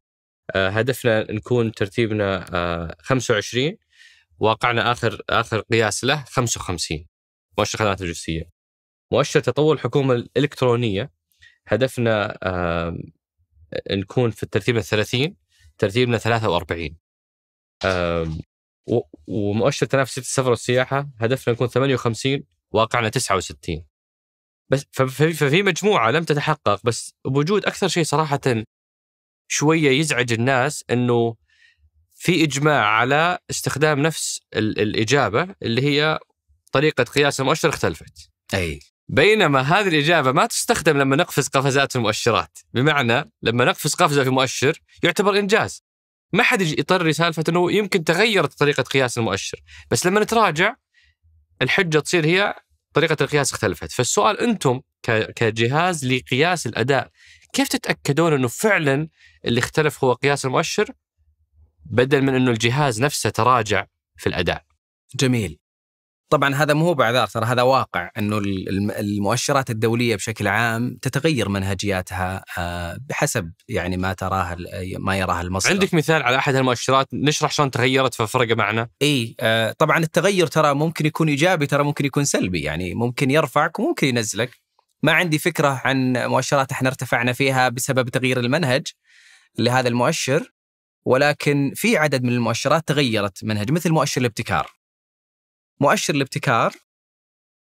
[SPEAKER 1] هدفنا نكون ترتيبنا آه، 25 واقعنا آخر آخر قياس له 55 مؤشر الخدمات اللوجستية. مؤشر تطور الحكومة الإلكترونية. هدفنا آه، نكون في الترتيب ال 30 ترتيبنا 43 آم، و- ومؤشر تنافسيه السفر والسياحة هدفنا نكون 58 واقعنا 69 بس ففي مجموعة لم تتحقق بس بوجود أكثر شيء صراحة شوية يزعج الناس إنه في إجماع على استخدام نفس ال- الإجابة اللي هي طريقة قياس المؤشر اختلفت.
[SPEAKER 2] أي.
[SPEAKER 1] بينما هذه الإجابة ما تستخدم لما نقفز قفزات في المؤشرات. بمعنى لما نقفز قفزة في مؤشر يعتبر إنجاز. ما حد يطري سالفة أنه يمكن تغيرت طريقة قياس المؤشر. بس لما نتراجع الحجة تصير هي طريقة القياس اختلفت. فالسؤال أنتم كجهاز لقياس الأداء كيف تتأكدون أنه فعلا اللي اختلف هو قياس المؤشر بدل من أنه الجهاز نفسه تراجع في الأداء؟
[SPEAKER 2] جميل. طبعا هذا مو هو باعذار ترى هذا واقع إنه ال- الم- المؤشرات الدولية بشكل عام تتغير منهجياتها آه، بحسب يعني ما تراه ما يراه المصدر.
[SPEAKER 1] عندك مثال على أحد المؤشرات نشرح شلون تغيرت ففرق معنا.
[SPEAKER 2] إي آه، طبعا التغير ترى ممكن يكون إيجابي ترى ممكن يكون سلبي يعني ممكن يرفعك وممكن ينزلك. ما عندي فكرة عن مؤشرات إحنا ارتفعنا فيها بسبب تغيير المنهج لهذا المؤشر ولكن في عدد من المؤشرات تغيرت منهج مثل مؤشر الابتكار. مؤشر الابتكار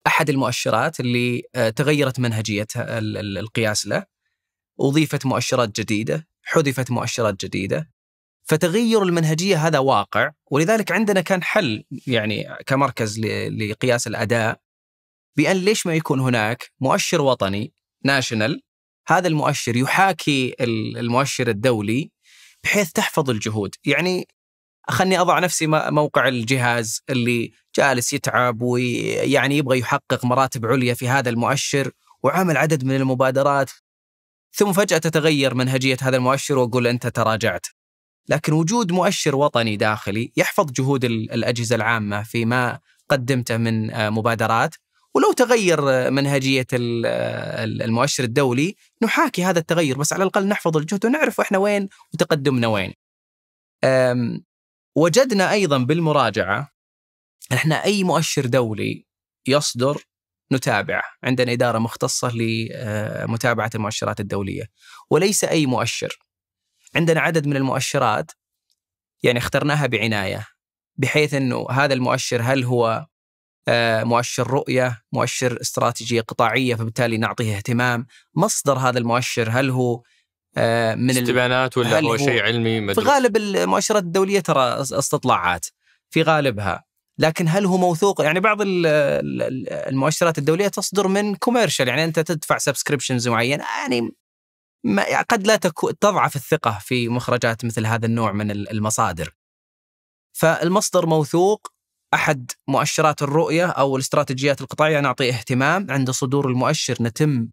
[SPEAKER 2] أحد المؤشرات اللي آه، تغيرت منهجيه ال- ال- القياس له اضيفت مؤشرات جديدة حذفت مؤشرات جديدة. فتغير المنهجية هذا واقع ولذلك عندنا كان حل يعني كمركز لقياس الأداء بأن ليش ما يكون هناك مؤشر وطني ناشونال هذا المؤشر يحاكي ال- المؤشر الدولي بحيث تحفظ الجهود. يعني خلني أضع نفسي موقع الجهاز اللي جالس يتعب ويعني يبغى يحقق مراتب عليا في هذا المؤشر وعمل عدد من المبادرات ثم فجأة تتغير منهجية هذا المؤشر وأقول أنت تراجعت لكن وجود مؤشر وطني داخلي يحفظ جهود ال- الأجهزة العامة فيما قدمته من آه، مبادرات ولو تغير آه، المؤشر الدولي نحاكي هذا التغير بس على الأقل نحفظ الجهد ونعرف إحنا وين وتقدمنا وين. وجدنا أيضا بالمراجعة إحنا أي مؤشر دولي يصدر نتابعه، عندنا إدارة مختصة لمتابعه المؤشرات الدولية وليس أي مؤشر. عندنا عدد من المؤشرات يعني اخترناها بعناية بحيث إنه هذا المؤشر هل هو آه، مؤشر رؤية، مؤشر استراتيجية قطاعية فبالتالي نعطيه اهتمام، مصدر هذا المؤشر هل هو آه، من ال...
[SPEAKER 1] استبيانات ولا هو
[SPEAKER 2] هو-
[SPEAKER 1] شيء علمي؟
[SPEAKER 2] في غالب المؤشرات الدولية ترى استطلاعات في غالبها. لكن هل هو موثوق؟ يعني بعض ال- ال- المؤشرات الدولية تصدر من commercial يعني أنت تدفع subscriptions معينه يعني ما قد لا تكو تضعف الثقة في مخرجات مثل هذا النوع من ال- المصادر. فالمصدر موثوق أحد مؤشرات الرؤية أو الاستراتيجيات القطاعية نعطي اهتمام عند صدور المؤشر نتم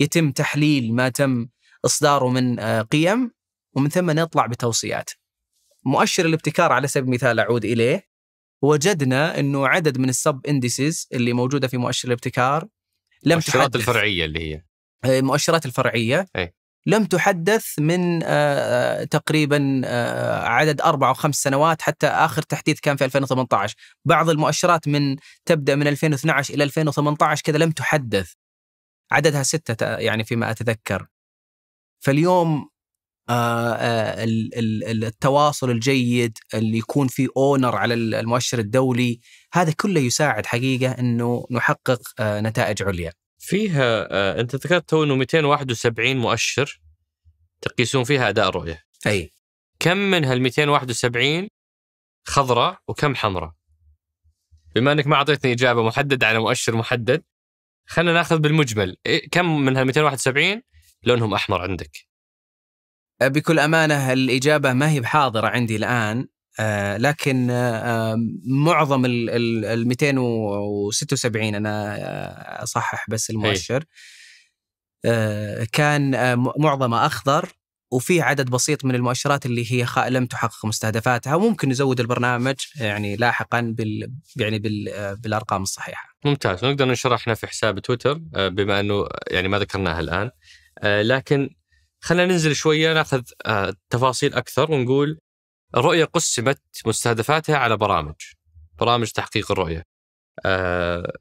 [SPEAKER 2] يتم تحليل ما تم إصداره من آه، قيم ومن ثم نطلع بتوصيات. مؤشر الابتكار على سبيل المثال أعود إليه. وجدنا إنه عدد من السب انديسز اللي موجودة في مؤشر الابتكار لم
[SPEAKER 1] المؤشرات الفرعية اللي هي.
[SPEAKER 2] المؤشرات الفرعية.
[SPEAKER 1] أي.
[SPEAKER 2] لم تحدث من آه، آه، تقريبا آه، عدد أربع أو خمس سنوات حتى آخر تحديث كان في 2018 بعض المؤشرات من تبدأ من 2012 إلى 2018 كذا لم تحدث. عددها ستة يعني فيما أتذكر. فاليوم آه، آه، ال- ال- التواصل الجيد اللي يكون في owner على المؤشر الدولي هذا كله يساعد حقيقة إنه نحقق آه، نتائج عليا.
[SPEAKER 1] فيها آه، أنت ذكرت تو إنه 271 مؤشر تقيسون فيها أداء الرؤية.
[SPEAKER 2] أي.
[SPEAKER 1] كم من هال 271 خضراء وكم حمراء؟ بما إنك ما أعطيتني إجابة محدده على مؤشر محدد خلينا ناخذ بالمجمل. إيه كم من هال 271 لونهم أحمر عندك؟
[SPEAKER 2] بكل أمانة الإجابة ما هي بحاضرة عندي الآن آه، لكن آه، معظم ال ال- ال 276 أنا آه، أصحح بس المؤشر. آه، كان معظمه أخضر وفي عدد بسيط من المؤشرات اللي هي خ- لم تحقق مستهدفاتها وممكن نزود البرنامج يعني لاحقا بال يعني بال بالأرقام الصحيحة.
[SPEAKER 1] ممتاز ونقدر ننشرها إحنا في حساب تويتر بما أنه يعني ما ذكرناها الآن. لكن خلينا ننزل شوية ناخذ آه، تفاصيل أكثر ونقول الرؤية قسمت مستهدفاتها على برامج برامج تحقيق الرؤية. آه،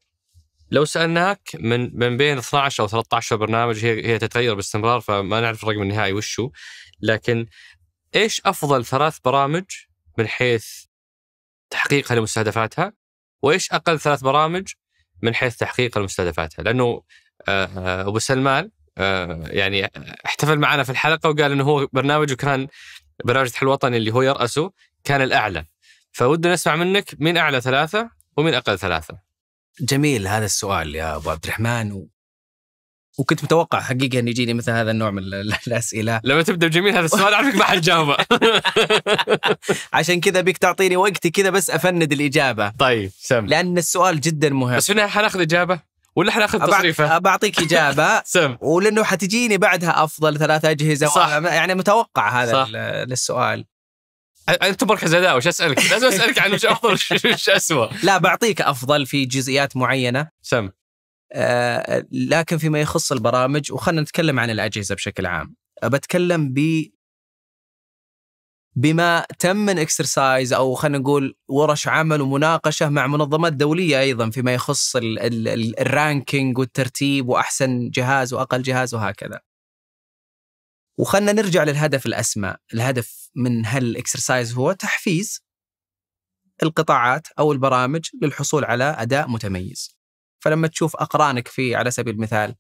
[SPEAKER 1] لو سألناك من من بين 12 أو 13 برنامج هي هي تتغير باستمرار فما نعرف الرقم النهائي وشو. لكن إيش أفضل ثلاث برامج من حيث تحقيقها لمستهدفاتها؟ وإيش أقل ثلاث برامج من حيث تحقيق لمستهدفاتها؟ لأنه آه، أبو سلمان يعني احتفل معنا في الحلقة وقال إنه هو برنامجه كان برنامج الوطني اللي هو يرأسه كان الأعلى. فودنا نسمع منك مين أعلى ثلاثة ومين أقل ثلاثة.
[SPEAKER 2] جميل هذا السؤال يا أبو عبد الرحمن. و... وكنت متوقع حقيقة إن يجيني مثل هذا النوع من ال- الأسئلة.
[SPEAKER 1] لما تبدأ بجميل هذا السؤال اعرفك ما حتجاوبه
[SPEAKER 2] عشان كذا بيك تعطيني وقتي كذا بس أفند الإجابة.
[SPEAKER 1] طيب سم.
[SPEAKER 2] لأن السؤال جدا مهم.
[SPEAKER 1] بس النهاية حناخذ إجابة؟ ولا حناخذ
[SPEAKER 2] أبع-
[SPEAKER 1] تصريفه؟
[SPEAKER 2] بعطيك إجابة.
[SPEAKER 1] سم.
[SPEAKER 2] ولأنه حتجيني بعدها أفضل ثلاث أجهزة
[SPEAKER 1] صح.
[SPEAKER 2] يعني متوقع هذا
[SPEAKER 1] صح.
[SPEAKER 2] ال- السؤال
[SPEAKER 1] أنت مركز اداء وش أسألك؟ لازم أسألك عن وش أفضل وش وش اسوء
[SPEAKER 2] لا بعطيك أفضل في جزئيات معينة.
[SPEAKER 1] سم.
[SPEAKER 2] آه، لكن فيما يخص البرامج وخلنا نتكلم عن الأجهزة بشكل عام. بتكلم ب بما تم من exercise أو خلينا نقول ورش عمل ومناقشة مع منظمات دولية أيضا فيما يخص ال ال ال ranking والترتيب وأحسن جهاز وأقل جهاز وهكذا. وخلنا نرجع للهدف الأسمى، الهدف من هال exercise هو تحفيز القطاعات أو البرامج للحصول على أداء متميز. فلما تشوف أقرانك في على سبيل المثال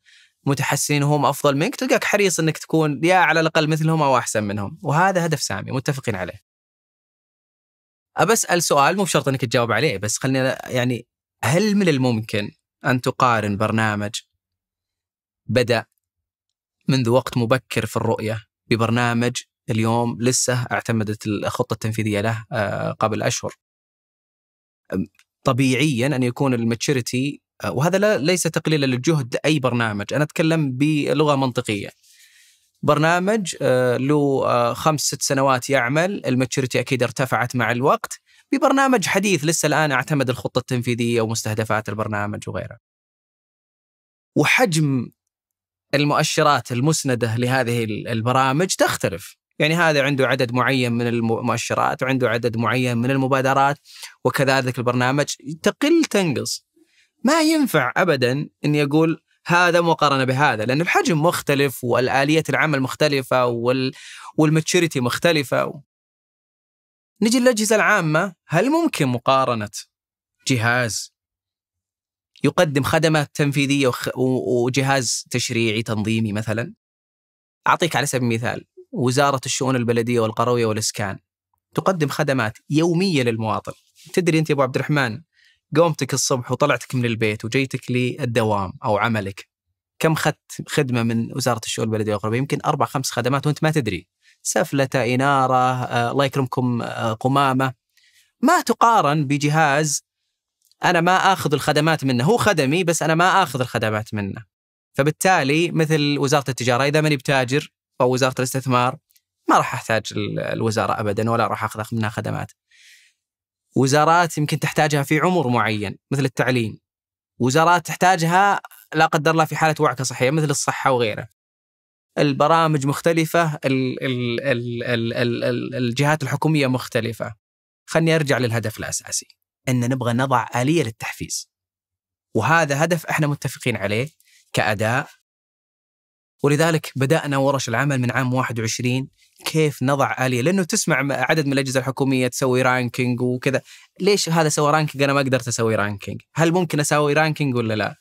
[SPEAKER 2] متحسنين وهم أفضل منك تلقاك حريص إنك تكون يا على الأقل مثلهم أو أحسن منهم. وهذا هدف سامي متفقين عليه. أبسأل سؤال مو بشرط إنك تجاوب عليه بس خلينا يعني هل من الممكن أن تقارن برنامج بدأ منذ وقت مبكر في الرؤية ببرنامج اليوم لسه اعتمدت الخطة التنفيذية له آه، قبل أشهر؟ طبيعيا أن يكون ال maturity وهذا لا ليس تقليلا للجهد أي برنامج، أنا أتكلم بلغة منطقية. برنامج آه، له آه، خمس ست سنوات يعمل، ال maturity أكيد ارتفعت مع الوقت، ببرنامج حديث لسه الآن أعتمد الخطة التنفيذية ومستهدفات البرنامج وغيره. وحجم المؤشرات المسندة لهذه البرامج تختلف. يعني هذا عنده عدد معين من المؤشرات وعنده عدد معين من المبادرات وكذلك البرنامج تقل تنقص ما ينفع ابدا إني أقول هذا مقارنة بهذا لأن الحجم مختلف والآلية العمل مختلفة وال والماتشوريتي مختلفة. نجي للأجهزة العامة هل ممكن مقارنة جهاز يقدم خدمات تنفيذية وخ... و- وجهاز تشريعي تنظيمي مثلا؟ أعطيك على سبيل المثال وزارة الشؤون البلدية والقروية والإسكان تقدم خدمات يومية للمواطن. تدري أنت يا أبو عبد الرحمن قومتك الصبح وطلعتك من البيت وجيتك للدوام أو عملك كم اخذت خدمة من وزارة الشؤون البلدية والقرويه يمكن أربع خمس خدمات وأنت ما تدري. سفلته إنارة آه، الله يكرمكم آه، قمامة. ما تقارن بجهاز أنا ما آخذ الخدمات منه هو خدمي بس أنا ما آخذ الخدمات منه. فبالتالي مثل وزارة التجارة إذا ماني بتاجر أو وزاره الاستثمار ما راح أحتاج ال- الوزارة ابدا ولا راح أخذ منها خدمات. وزارات يمكن تحتاجها في عمر معين مثل التعليم. وزارات تحتاجها لا قدر الله في حالة وعكة صحية مثل الصحة وغيره البرامج مختلفة ال ال ال ال ال ال الجهات الحكومية مختلفة. خلني أرجع للهدف الأساسي أن نبغى نضع آلية للتحفيز. وهذا هدف إحنا متفقين عليه كأداء ولذلك بدأنا ورش العمل من عام 21 كيف نضع آلية؟ لأنه تسمع عدد من الأجهزة الحكومية تسوي ranking وكذا. ليش هذا سوى ranking أنا ما قدرت أسوي ranking هل ممكن أسوي ranking ولا لا؟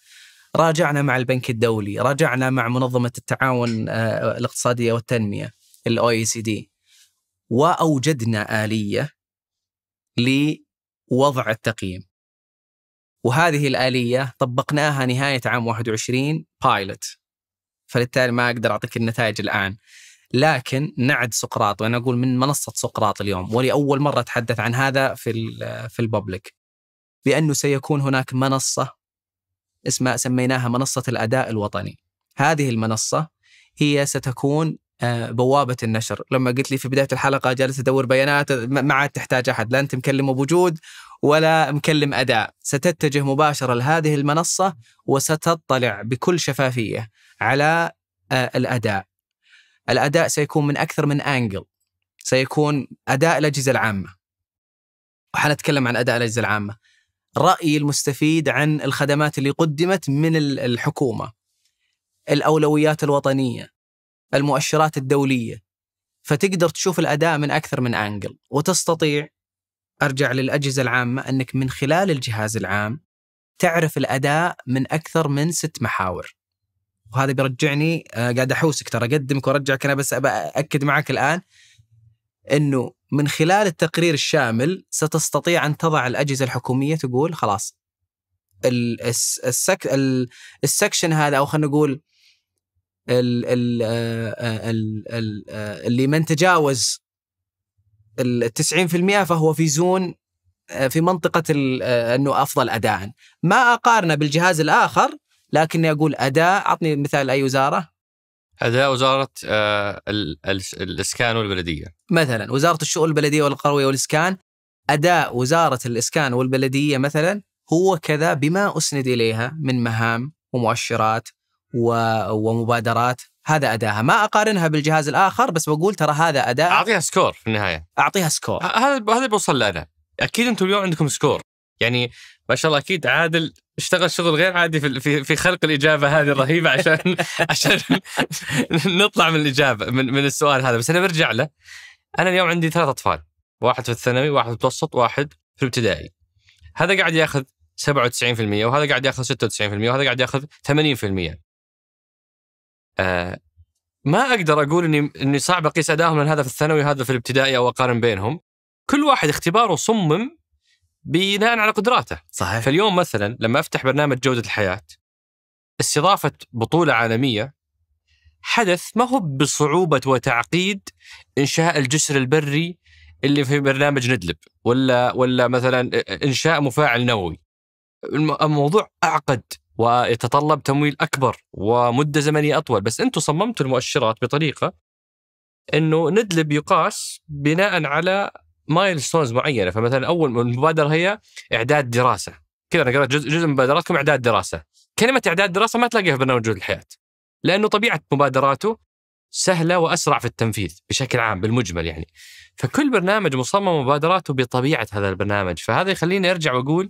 [SPEAKER 2] راجعنا مع البنك الدولي راجعنا مع منظمة التعاون آه، الاقتصادية والتنمية ال OECD وأوجدنا آلية لوضع التقييم. وهذه الآلية طبقناها نهاية عام 21 pilot فبالتالي ما أقدر أعطيك النتائج الآن. لكن نعد سقراط وأنا أقول من منصة سقراط اليوم ولاول مرة أتحدث عن هذا في في ال public. بأنه سيكون هناك منصة اسمها سميناها منصة الأداء الوطني. هذه المنصة هي ستكون آه، بوابة النشر. لما قلت لي في بداية الحلقة جالس أدور بيانات ما عاد تحتاج أحد. لا أنت مكلم بوجود ولا مكلم أداء. ستتجه مباشرة لهذه المنصة وستطلع بكل شفافية. على آه، الأداء. الأداء سيكون من أكثر من انجل سيكون أداء الأجهزة العامة. وحنتكلم عن أداء الأجهزة العامة. رأي المستفيد عن الخدمات اللي قدمت من ال- الحكومة. الأولويات الوطنية. المؤشرات الدولية. فتقدر تشوف الأداء من أكثر من انجل وتستطيع أرجع للأجهزة العامة أنك من خلال الجهاز العام تعرف الأداء من أكثر من ست محاور. وهذا بيرجعني آه، قاعد أحوسك ترى اقدمك وأرجعك. أنا بس اكد معك الآن إنه من خلال التقرير الشامل ستستطيع أن تضع الأجهزة الحكومية تقول خلاص ال- الس- السك ال- ال section هذا أو خلينا نقول آه، آه، اللي من تجاوز ال 90% فهو في zone في آه، إنه أفضل اداء. ما أقارنه بالجهاز الآخر لكني أقول اداء اعطني مثال أي وزارة؟
[SPEAKER 1] اداء وزارة آه، ال- ال- الإسكان والبلدية.
[SPEAKER 2] مثلا وزارة الشؤون البلدية والقروية والإسكان. اداء وزارة الإسكان والبلدية مثلا هو كذا بما أسند إليها من مهام ومؤشرات و- ومبادرات. هذا أداها. ما أقارنها بالجهاز الآخر بس بقول ترى هذا اداء
[SPEAKER 1] أعطيها score في
[SPEAKER 2] النهاية. أعطيها
[SPEAKER 1] score. هذا هذا بوصل له أنا أكيد أنتم اليوم عندكم score. يعني ما شاء الله أكيد عادل اشتغل شغل غير عادي في في, خلق الإجابة هذه الرهيبة عشان عشان نطلع من الإجابة من, من السؤال هذا. بس أنا برجع له. أنا اليوم عندي ثلاث أطفال واحد في الثانوي واحد في المتوسط واحد في الابتدائي. هذا قاعد ياخذ 97% وهذا قاعد ياخذ 96% وهذا قاعد ياخذ 80% آه ما أقدر أقول اني إني صعب أقيس أدائهم لأن هذا في الثانوي وهذا في الابتدائي أو أقارن بينهم. كل واحد اختباره صمم بناء على قدراته.
[SPEAKER 2] صحيح.
[SPEAKER 1] فاليوم مثلا لما أفتح برنامج جودة الحياة استضافة بطولة عالمية حدث ما هو بصعوبة وتعقيد إنشاء الجسر البري اللي في برنامج ندلب ولا ولا مثلا إنشاء مفاعل نووي. الم- الموضوع أعقد ويتطلب تمويل أكبر ومدة زمنية أطول. بس أنتم صممتوا المؤشرات بطريقة إنه ندلب يقاس بناء على milestones معينة. فمثلا أول المبادرة هي إعداد دراسة. كذا أنا قرأت جزء, جزء من مبادراتكم إعداد دراسة. كلمة إعداد دراسة ما تلاقيها في برنامج جوده الحياة لأنه طبيعة مبادراته سهلة وأسرع في التنفيذ بشكل عام بالمجمل يعني. فكل برنامج مصمم مبادراته بطبيعة هذا البرنامج. فهذا يخليني أرجع وأقول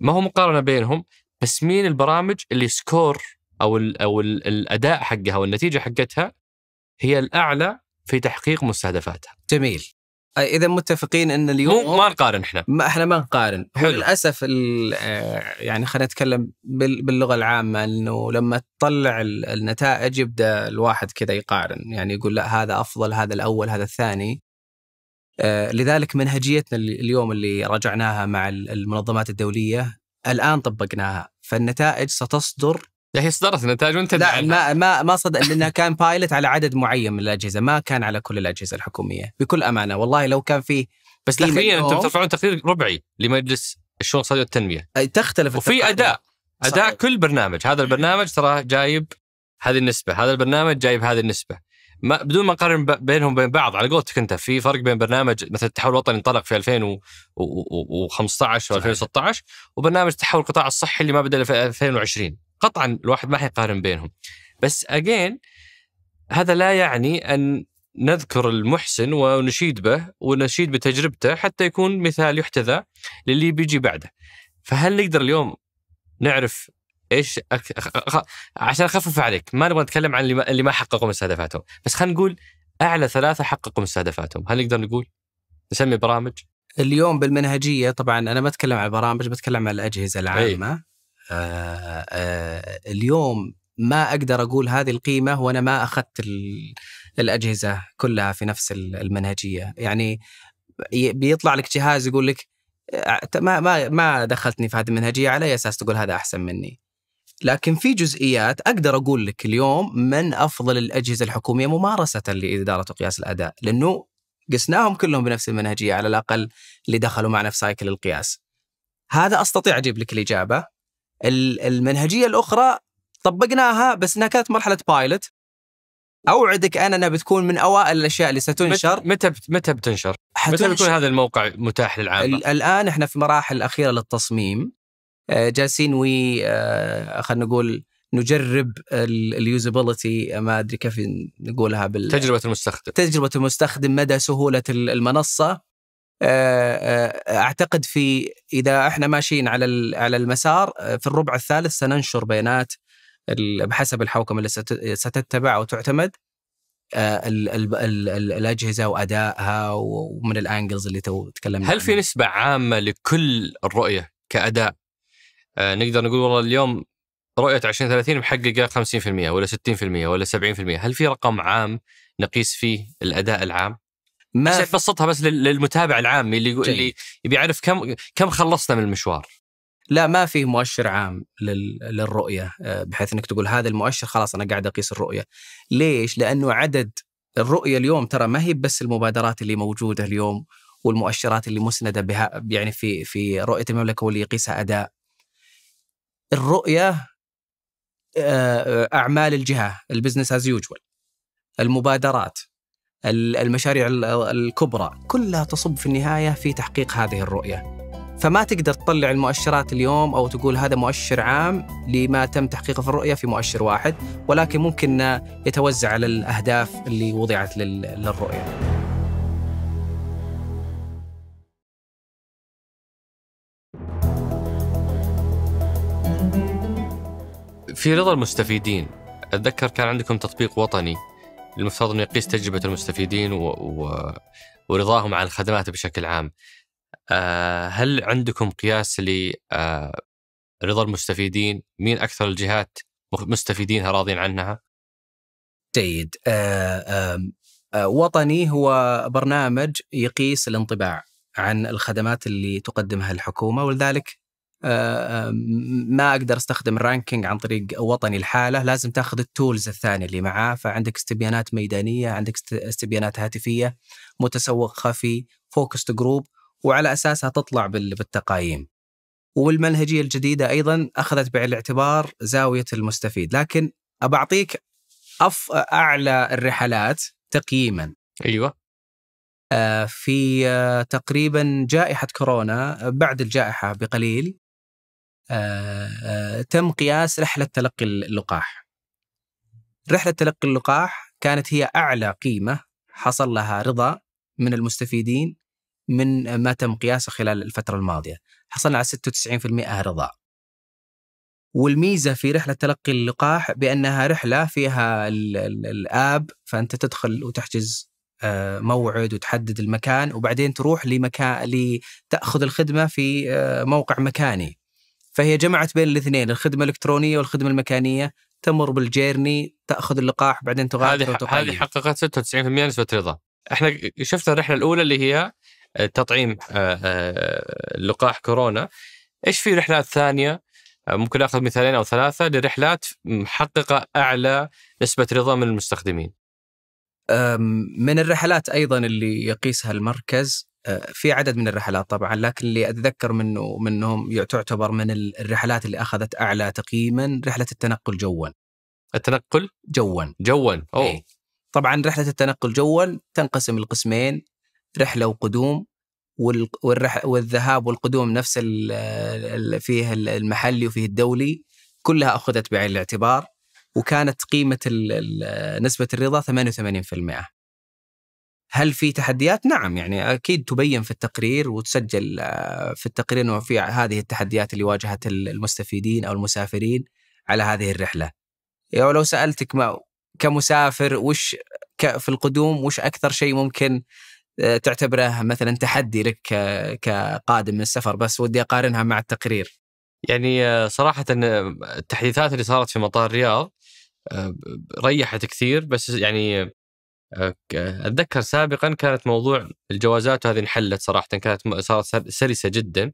[SPEAKER 1] ما هو مقارنة بينهم بس مين البرامج اللي سكور أو ال أو ال الأداء حقها والنتيجة حقتها هي الأعلى في تحقيق مستهدفاتها.
[SPEAKER 2] جميل. إذا متفقين إن اليوم
[SPEAKER 1] مو ما نقارن إحنا.
[SPEAKER 2] ما إحنا ما نقارن.
[SPEAKER 1] حلو.
[SPEAKER 2] للأسف يعني خلينا نتكلم بال- باللغة العامة إنه لما تطلع ال- النتائج يبدأ الواحد كذا يقارن. يعني يقول لا هذا أفضل هذا الأول هذا الثاني. آه، لذلك منهجيتنا اليوم اللي راجعناها مع ال- المنظمات الدولية الآن طبقناها. فالنتائج ستصدر
[SPEAKER 1] لا هي صدرت النتائج وأنت
[SPEAKER 2] لا ما ما ما صدق لأنها كان بايلت على عدد معين من الأجهزة. ما كان على كل الأجهزة الحكومية بكل أمانة. والله لو كان فيه
[SPEAKER 1] بس تقريبا
[SPEAKER 2] أنتم
[SPEAKER 1] ترفعون تقرير ربعي لمجلس الشؤون الاقتصادية
[SPEAKER 2] والتنمية. تختلف
[SPEAKER 1] وفي. اداء أداء.
[SPEAKER 2] صحيح.
[SPEAKER 1] كل برنامج. هذا البرنامج ترى جايب هذه النسبة. هذا البرنامج جايب هذه النسبة. ما بدون ما نقارن بينهم وبين بعض على قولتك أنت في فرق بين برنامج مثل التحول الوطني انطلق في 2015 و 2016 وبرنامج تحول القطاع الصحي اللي ما بدأ في 2020 قطعا الواحد ما حيقارن بينهم. بس اجين هذا لا يعني أن نذكر المحسن ونشيد به ونشيد بتجربته حتى يكون مثال يحتذى للي بيجي بعده. فهل نقدر اليوم نعرف إيش أك... أخ... عشان أخفف عليك ما نبغى نتكلم عن اللي ما, اللي ما حققوا مستهدفاتهم بس خلينا نقول أعلى ثلاثة حققوا مستهدفاتهم هل نقدر نقول؟ نسمي برامج؟
[SPEAKER 2] اليوم بالمنهجية طبعا أنا ما اتكلم عن البرامج بتكلم عن الأجهزة العامة. آه آه اليوم ما أقدر أقول هذه القيمة وأنا ما أخذت ال- الأجهزة كلها في نفس ال- المنهجية يعني بيطلع لك جهاز يقول لك آه، ما ما ما دخلتني في هذه المنهجية على أساس تقول هذا أحسن مني لكن في جزئيات أقدر أقول لك اليوم من أفضل الأجهزة الحكومية ممارسة لإدارة وقياس الأداء لأنه قسناهم كلهم بنفس المنهجية على الأقل اللي دخلوا معنا في سايكل القياس. هذا أستطيع أجيب لك الإجابة. ال- المنهجية الأخرى طبقناها بس إنها كانت مرحلة pilot. أوعدك أنا أنها بتكون من أوائل الأشياء اللي ستنشر
[SPEAKER 1] متى متى بتنشر؟ متى بيكون هذا الموقع متاح للعامة؟
[SPEAKER 2] ال- الآن إحنا في مراحل الأخيرة للتصميم آه، جالسين we آه، خلينا نقول نجرب ال usability ما أدري كيف نقولها بال
[SPEAKER 1] تجربة المستخدم
[SPEAKER 2] تجربة المستخدم مدى سهولة ال- المنصة أعتقد في إذا إحنا ماشيين على على المسار آه، في الربع الثالث سننشر بيانات بحسب الحوكمة اللي ست- ستتبع أو تعتمد آه، ال- ال- ال- ال- الأجهزة وأدائها ومن الأنجلز اللي تو تكلمنا
[SPEAKER 1] هل في
[SPEAKER 2] عنها.
[SPEAKER 1] نسبة عامة لكل الرؤية كأداء؟ آه نقدر نقول والله اليوم رؤية 2030 محققة 50% ولا 60% ولا 70% هل في رقم عام نقيس فيه الأداء العام؟
[SPEAKER 2] ما
[SPEAKER 1] عشان تبسطها بس لل- للمتابع العامي اللي
[SPEAKER 2] جيد.
[SPEAKER 1] اللي يبي يعرف كم كم خلصنا من المشوار
[SPEAKER 2] لا ما في مؤشر عام لل- للرؤية آه، بحيث إنك تقول هذا المؤشر خلاص أنا قاعد أقيس الرؤية. ليش؟ لأنه عدد الرؤية اليوم ترى ما هي بس المبادرات اللي موجودة اليوم والمؤشرات اللي مسندة بها يعني في في رؤية المملكة واللي يقيسها أداء. الرؤية آه، أعمال الجهة ال business as usual المبادرات ال- المشاريع ال- الكبرى كلها تصب في النهاية في تحقيق هذه الرؤية. فما تقدر تطلع المؤشرات اليوم أو تقول هذا مؤشر عام لما تم تحقيقه في الرؤية في مؤشر واحد ولكن ممكن يتوزع على الأهداف اللي وضعت لل- للرؤية.
[SPEAKER 1] في رضا المستفيدين أتذكر كان عندكم تطبيق وطني المفترض أنه يقيس تجربة المستفيدين و... و... ورضاهم عن الخدمات بشكل عام. آه هل عندكم قياس ل آه رضا المستفيدين؟ مين أكثر الجهات مستفيدينها راضين عنها؟
[SPEAKER 2] جيد. آه، آه، وطني هو برنامج يقيس الانطباع عن الخدمات اللي تقدمها الحكومة ولذلك ما أقدر أستخدم ال ranking عن طريق وطني الحاله لازم تاخذ ال tools الثانية اللي معاه. فعندك استبيانات ميدانية عندك است- استبيانات هاتفية متسوق خفي focus group وعلى أساسها تطلع بال- بالتقايم. والمنهجية الجديدة أيضا أخذت بعين الاعتبار زاوية المستفيد. لكن ابى اعطيك أف أعلى الرحلات تقييما.
[SPEAKER 1] أيوه.
[SPEAKER 2] آه، في آه، تقريبا جائحة كورونا آه، بعد الجائحة بقليل. آه، آه، تم قياس رحلة تلقي اللقاح. رحلة تلقي اللقاح كانت هي أعلى قيمة حصل لها رضا من المستفيدين من ما تم قياسه خلال الفترة الماضية، حصلنا على 96% رضا. والميزة في رحلة تلقي اللقاح بأنها رحلة فيها ال- ال- الآب فأنت تدخل وتحجز آه، موعد وتحدد المكان وبعدين تروح لمكان لتأخذ الخدمة في آه، موقع مكاني. فهي جمعت بين الاثنين الخدمة الإلكترونية والخدمة المكانيه تمر بالجيرني تأخذ اللقاح بعدين تغادر
[SPEAKER 1] هذه. هذه حققت 96% نسبة رضا. إحنا شفنا الرحلة الأولى اللي هي تطعيم آه، آه، لقاح كورونا. إيش في رحلات ثانية آه، ممكن آخذ مثالين أو ثلاثة لرحلات محققة أعلى نسبة رضا من المستخدمين.
[SPEAKER 2] من الرحلات أيضا اللي يقيسها المركز في عدد من الرحلات طبعا لكن اللي أتذكر منه منهم تعتبر من ال- الرحلات اللي أخذت أعلى تقييما رحلة التنقل جوا
[SPEAKER 1] التنقل
[SPEAKER 2] جوا
[SPEAKER 1] جوا أوه
[SPEAKER 2] إيه. طبعا رحلة التنقل جوا تنقسم لقسمين رحلة وقدوم وال- والرح والذهاب والقدوم نفس ال- فيه المحلي وفيه الدولي كلها أخذت بعين الاعتبار وكانت قيمة ال- نسبة الرضا 88%. هل في تحديات؟ نعم يعني أكيد تبين في التقرير وتسجل آه، في التقرير إنه في هذه التحديات اللي واجهت المستفيدين أو المسافرين على هذه الرحلة. يعني لو سألتك ما كمسافر وش في القدوم وش أكثر شيء ممكن آه، تعتبره مثلا تحدي لك كقادم من السفر بس ودي أقارنها مع التقرير.
[SPEAKER 1] يعني آه، صراحة التحديثات اللي صارت في مطار الرياض ريحت كثير بس يعني أتذكر سابقا كانت موضوع الجوازات هذه انحلت صراحة كانت صارت سل- سلسة جدا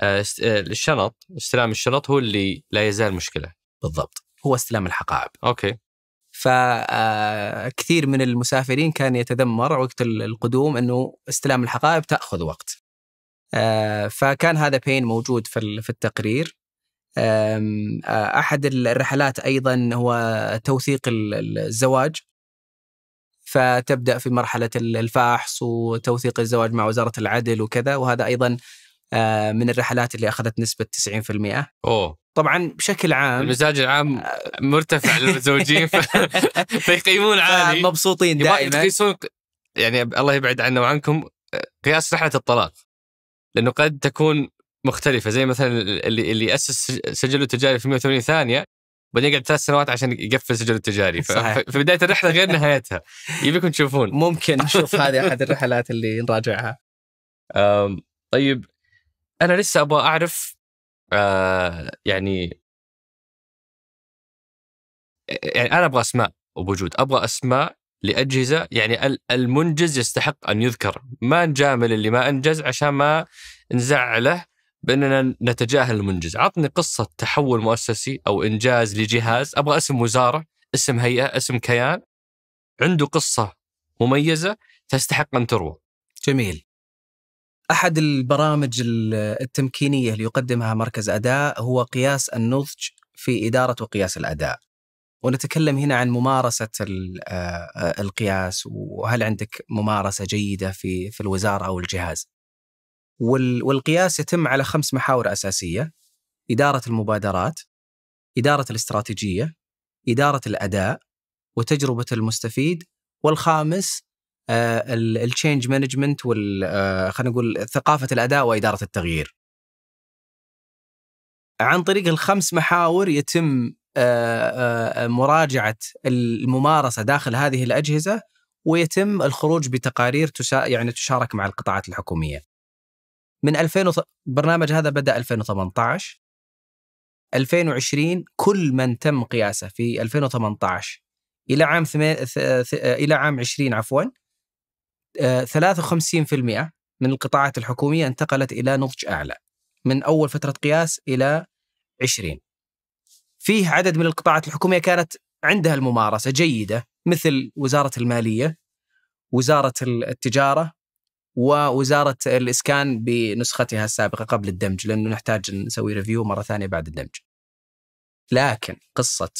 [SPEAKER 1] آه، آه، الشنط استلام الشنط هو اللي لا يزال مشكلة
[SPEAKER 2] بالضبط هو استلام الحقائب.
[SPEAKER 1] أوكي
[SPEAKER 2] فكثير من المسافرين كان يتذمر وقت ال- القدوم إنه استلام الحقائب تأخذ وقت. آه، فكان هذا بين موجود في ال- في التقرير. آه، أحد الرحلات أيضا هو توثيق ال- ال- الزواج. فتبدأ في مرحلة ال- الفحص وتوثيق الزواج مع وزارة العدل وكذا وهذا أيضا آه، من الرحلات اللي أخذت نسبة 90%.
[SPEAKER 1] أوه
[SPEAKER 2] طبعا بشكل عام
[SPEAKER 1] المزاج العام مرتفع للمتزوجين. فيقيمون عالي
[SPEAKER 2] مبسوطين دائما
[SPEAKER 1] تقيسون يعني الله يبعد عنا وعنكم قياس رحلة الطلاق لأنه قد تكون مختلفة زي مثلا اللي اللي اسس سجله التجاري في 180 ثانية بعدين يقعد ثلاث سنوات عشان يقفل سجله التجاري. ف-
[SPEAKER 2] صحيح.
[SPEAKER 1] في بداية الرحلة غير نهايتها. يبيكم تشوفون.
[SPEAKER 2] ممكن نشوف هذه أحد الرحلات اللي نراجعها.
[SPEAKER 1] أم، طيب أنا لسه أبغى أعرف آه يعني يعني أنا أبغى أسماء وبوجود أبغى أسماء لأجهزة يعني ال- المنجز يستحق أن يذكر. ما نجامل اللي ما أنجز عشان ما نزعله. بأننا نتجاهل المنجز. عطني قصة تحول مؤسسي أو إنجاز لجهاز. أبغى اسم وزارة اسم هيئة اسم كيان. عنده قصة مميزة تستحق أن تروى.
[SPEAKER 2] جميل. أحد البرامج ال- التمكينية اللي يقدمها مركز أداء هو قياس النضج في إدارة وقياس الأداء. ونتكلم هنا عن ممارسة ال- آه، القياس وهل عندك ممارسة جيدة في في الوزارة أو الجهاز؟ والقياس يتم على خمس محاور أساسية إدارة المبادرات إدارة الاستراتيجية إدارة الأداء وتجربة المستفيد والخامس ال change management وال آه، خلينا نقول ثقافة الأداء وإدارة التغيير. عن طريق الخمس محاور يتم آه، آه، مراجعة الممارسة داخل هذه الأجهزة ويتم الخروج بتقارير يعني تشارك مع القطاعات الحكومية. من 2000 وث- البرنامج هذا بدأ 2018 2020 كل من تم قياسه في 2018 إلى عام ثمي... ث... ث... إلى عام 20 عفوا آه، 53% من القطاعات الحكومية انتقلت إلى نضج أعلى من أول فترة قياس إلى 20 فيه عدد من القطاعات الحكومية كانت عندها الممارسة جيدة مثل وزارة المالية وزارة التجارة ووزارة الإسكان بنسختها السابقة قبل الدمج لأنه نحتاج نسوي review مرة ثانية بعد الدمج لكن قصة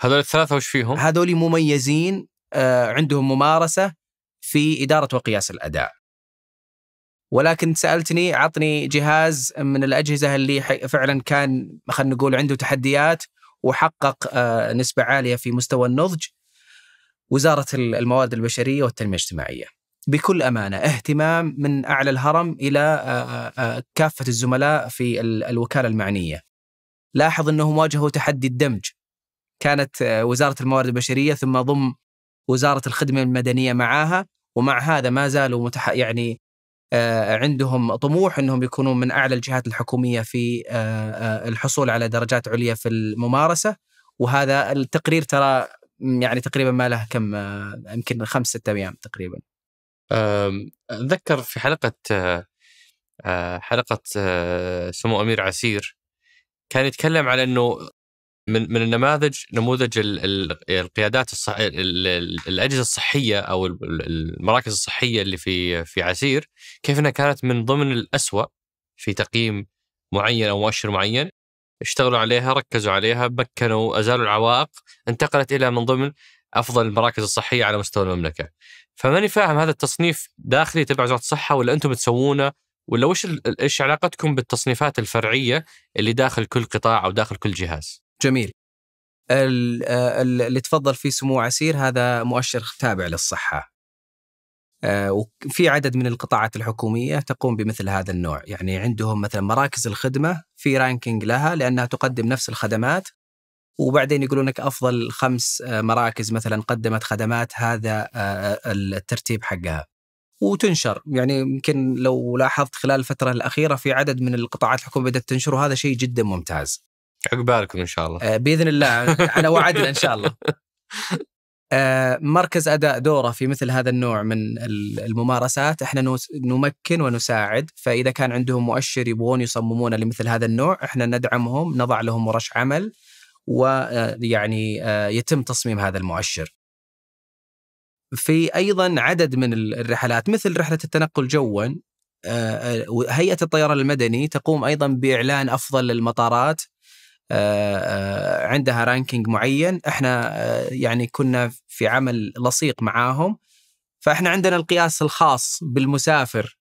[SPEAKER 1] هذول الثلاثة وش فيهم؟
[SPEAKER 2] هذول مميزين آه، عندهم ممارسة في إدارة وقياس الأداء. ولكن سألتني عطني جهاز من الأجهزة اللي فعلا كان خلينا نقول عنده تحديات وحقق آه، نسبة عالية في مستوى النضج وزارة ال- الموارد البشرية والتنمية الاجتماعية. بكل أمانة اهتمام من أعلى الهرم إلى كافة الزملاء في ال- الوكالة المعنية. لاحظ انهم واجهوا تحدي الدمج. كانت وزارة الموارد البشرية ثم ضم وزارة الخدمة المدنية معاها ومع هذا ما زالوا متح... يعني عندهم طموح إنهم يكونوا من أعلى الجهات الحكومية في الحصول على درجات عليا في الممارسة. وهذا التقرير ترى يعني تقريبا ما له كم يمكن خمس ستة أيام تقريبا.
[SPEAKER 1] أتذكر في حلقة آه، حلقة آه، سمو أمير عسير كان يتكلم على إنه من من النماذج نموذج ال- ال- القيادات الصح... ال- ال- الأجهزة الصحية أو ال- ال- المراكز الصحية اللي في في عسير كيف إنها كانت من ضمن الأسوأ في تقييم معين أو مؤشر معين اشتغلوا عليها ركزوا عليها مكنوا أزالوا العوائق انتقلت إلى من ضمن أفضل المراكز الصحية على مستوى المملكة. فماني فاهم هذا التصنيف داخلي تبع وزارة الصحة ولا أنتم تسوونه ولا وش إيش علاقتكم بالتصنيفات الفرعية اللي داخل كل قطاع أو داخل كل جهاز؟
[SPEAKER 2] جميل. آه، ال- اللي تفضل فيه سمو عسير هذا مؤشر تابع للصحة. آه، وفي عدد من القطاعات الحكومية تقوم بمثل هذا النوع. يعني عندهم مثلا مراكز الخدمة في رانكينج لها لأنها تقدم نفس الخدمات وبعدين يقولون لك أفضل خمس آه، مراكز مثلا قدمت خدمات هذا آه، الترتيب حقها. وتنشر. يعني يمكن لو لاحظت خلال الفترة الأخيرة في عدد من القطاعات الحكومية بدأت تنشر وهذا شيء جدا ممتاز.
[SPEAKER 1] عقبالكم إن شاء الله.
[SPEAKER 2] آه، بإذن الله. على وعدنا إن شاء الله. آه، مركز أداء دورة في مثل هذا النوع من ال- الممارسات. إحنا نمكن ونساعد. فإذا كان عندهم مؤشر يبغون يصممونه لمثل هذا النوع إحنا ندعمهم نضع لهم ورش عمل. ويعني يتم تصميم هذا المؤشر. في أيضا عدد من ال- الرحلات مثل رحلة التنقل جوا آه، آه، هيئة الطيران المدني تقوم أيضا بإعلان أفضل المطارات آه، آه، عندها رانكينج معين. إحنا آه، يعني كنا في عمل لصيق معاهم. فإحنا عندنا القياس الخاص بالمسافر.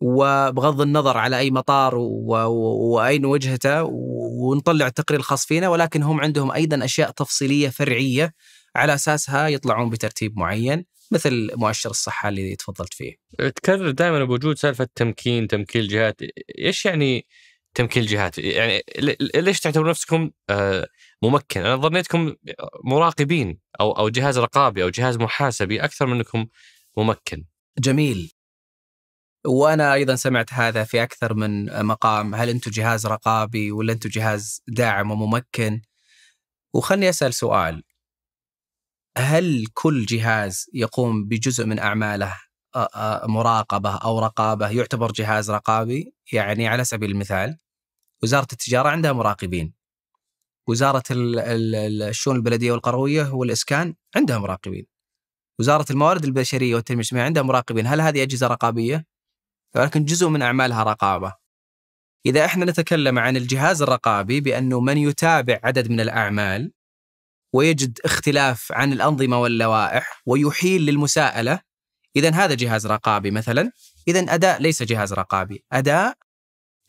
[SPEAKER 2] وبغض النظر على أي مطار وأين وجهته ونطلع التقرير الخاص فينا ولكن هم عندهم أيضا أشياء تفصيلية فرعية على أساسها يطلعون بترتيب معين مثل مؤشر الصحة اللي تفضلت فيه.
[SPEAKER 1] تكرر دائما بوجود سالفة تمكين تمكين الجهات إيش يعني تمكين الجهات يعني ليش تعتبرون نفسكم آه، ممكن؟ أنا ظنيتكم مراقبين أو أو جهاز رقابي أو جهاز محاسبي أكثر من انكم ممكن.
[SPEAKER 2] جميل. وأنا أيضا سمعت هذا في أكثر من مقام هل أنتم جهاز رقابي ولا أنتم جهاز داعم وممكن وخلني أسأل سؤال هل كل جهاز يقوم بجزء من أعماله مراقبة أو رقابة يعتبر جهاز رقابي؟ يعني على سبيل المثال وزارة التجارة عندها مراقبين. وزارة ال- ال- ال- الشؤون البلدية والقروية والإسكان عندها مراقبين. وزارة الموارد البشرية والتنمية الاجتماعية عندها مراقبين، هل هذه أجهزة رقابية؟ ولكن جزء من أعمالها رقابة. إذا إحنا نتكلم عن الجهاز الرقابي بأنه من يتابع عدد من الأعمال ويجد اختلاف عن الأنظمة واللوائح ويحيل للمساءلة اذا هذا جهاز رقابي مثلا. اذا أداء ليس جهاز رقابي. أداء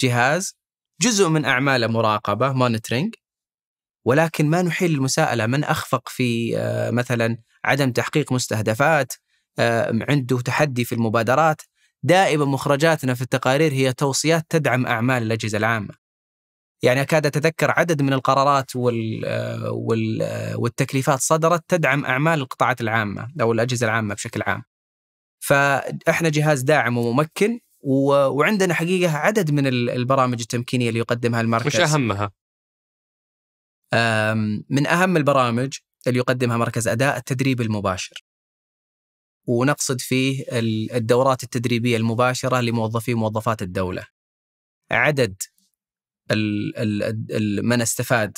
[SPEAKER 2] جهاز جزء من اعماله مراقبة مونيتورنج ولكن ما نحيل المساءله من أخفق في آه، مثلا عدم تحقيق مستهدفات آه، عنده تحدي في المبادرات. دائما مخرجاتنا في التقارير هي توصيات تدعم أعمال الأجهزة العامة. يعني أكاد أتذكر عدد من القرارات وال آه، وال آه، والتكليفات صدرت تدعم أعمال القطاعات العامة أو الأجهزة العامة بشكل عام. فإحنا جهاز داعم وممكن وعندنا حقيقة عدد من ال- البرامج التمكينية اللي يقدمها المركز
[SPEAKER 1] وش أهمها؟
[SPEAKER 2] أم، من أهم البرامج اللي يقدمها مركز أداء التدريب المباشر ونقصد فيه ال- الدورات التدريبية المباشرة لموظفي وموظفات الدولة. عدد من استفاد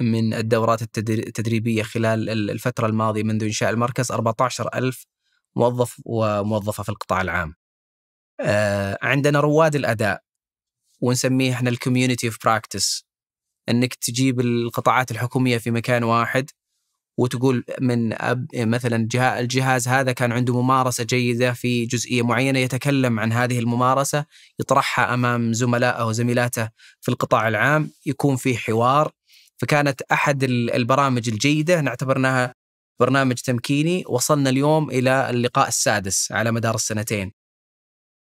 [SPEAKER 2] من الدورات التدري- التدريبية خلال ال- الفترة الماضية منذ إنشاء المركز 14 ألف موظف وموظفة في القطاع العام. آه، عندنا رواد الأداء ونسميه إحنا ال community of practice إنك تجيب القطاعات الحكومية في مكان واحد وتقول من أب مثلا جها- الجهاز هذا كان عنده ممارسة جيدة في جزئية معينة يتكلم عن هذه الممارسة يطرحها أمام زملائه وزميلاته في القطاع العام يكون في حوار فكانت ال- البرامج الجيدة اعتبرناها برنامج تمكيني وصلنا اليوم إلى اللقاء السادس على مدار السنتين.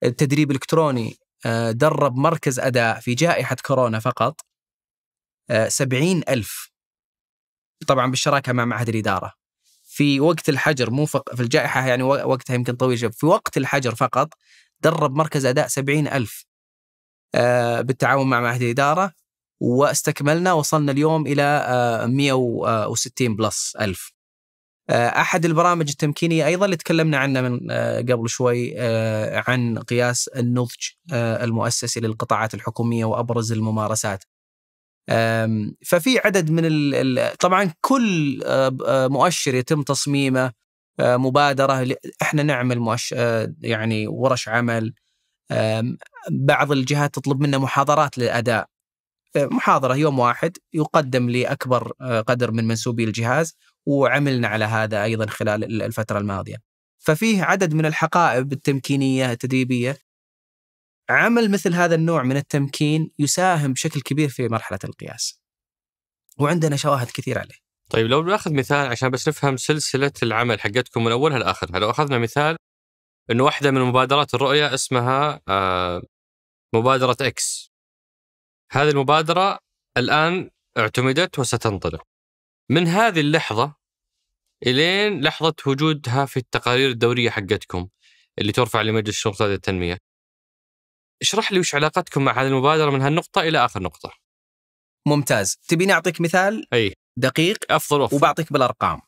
[SPEAKER 2] التدريب الإلكتروني آه، درب مركز أداء في جائحة كورونا فقط سبعين ألف طبعا بالشراكة مع معهد الإدارة. في وقت الحجر مو فق... في الجائحة يعني وقتها يمكن طويل شوي في وقت الحجر فقط درب مركز أداء سبعين ألف آه، بالتعاون مع معهد الإدارة واستكملنا وصلنا اليوم إلى آه، 160 بلس ألف. آه، أحد البرامج التمكينية أيضا اللي تكلمنا عنه من آه، قبل شوي آه، عن قياس النضج آه، المؤسسي للقطاعات الحكومية وأبرز الممارسات. ففي عدد من ال طبعا كل آه، آه، مؤشر يتم تصميمه آه، مبادرة إحنا نعمل مؤشر آه، يعني ورش عمل بعض الجهات تطلب منا محاضرات للأداء محاضرة يوم واحد يقدم لاكبر قدر من منسوبي الجهاز وعملنا على هذا أيضا خلال ال- الفترة الماضية. ففيه عدد من الحقائب التمكينية التدريبية عمل مثل هذا النوع من التمكين يساهم بشكل كبير في مرحلة القياس. وعندنا شواهد كثير عليه.
[SPEAKER 1] طيب لو بناخذ مثال عشان بس نفهم سلسلة العمل حقتكم من أولها لآخرها، لو أخذنا مثال إنه واحدة من مبادرات الرؤية اسمها آه، مبادرة إكس. هذه المبادرة الآن اعتمدت وستنطلق. من هذه اللحظة إلين لحظة وجودها في التقارير الدورية حقتكم اللي ترفع لمجلس الاقتصاديه التنمية. اشرح لي وش علاقتكم مع هذه المبادرة من هالنقطة إلى آخر نقطة.
[SPEAKER 2] ممتاز، تبيني اعطيك مثال
[SPEAKER 1] أي
[SPEAKER 2] دقيق
[SPEAKER 1] أفضل وافضل.
[SPEAKER 2] وبعطيك بالأرقام.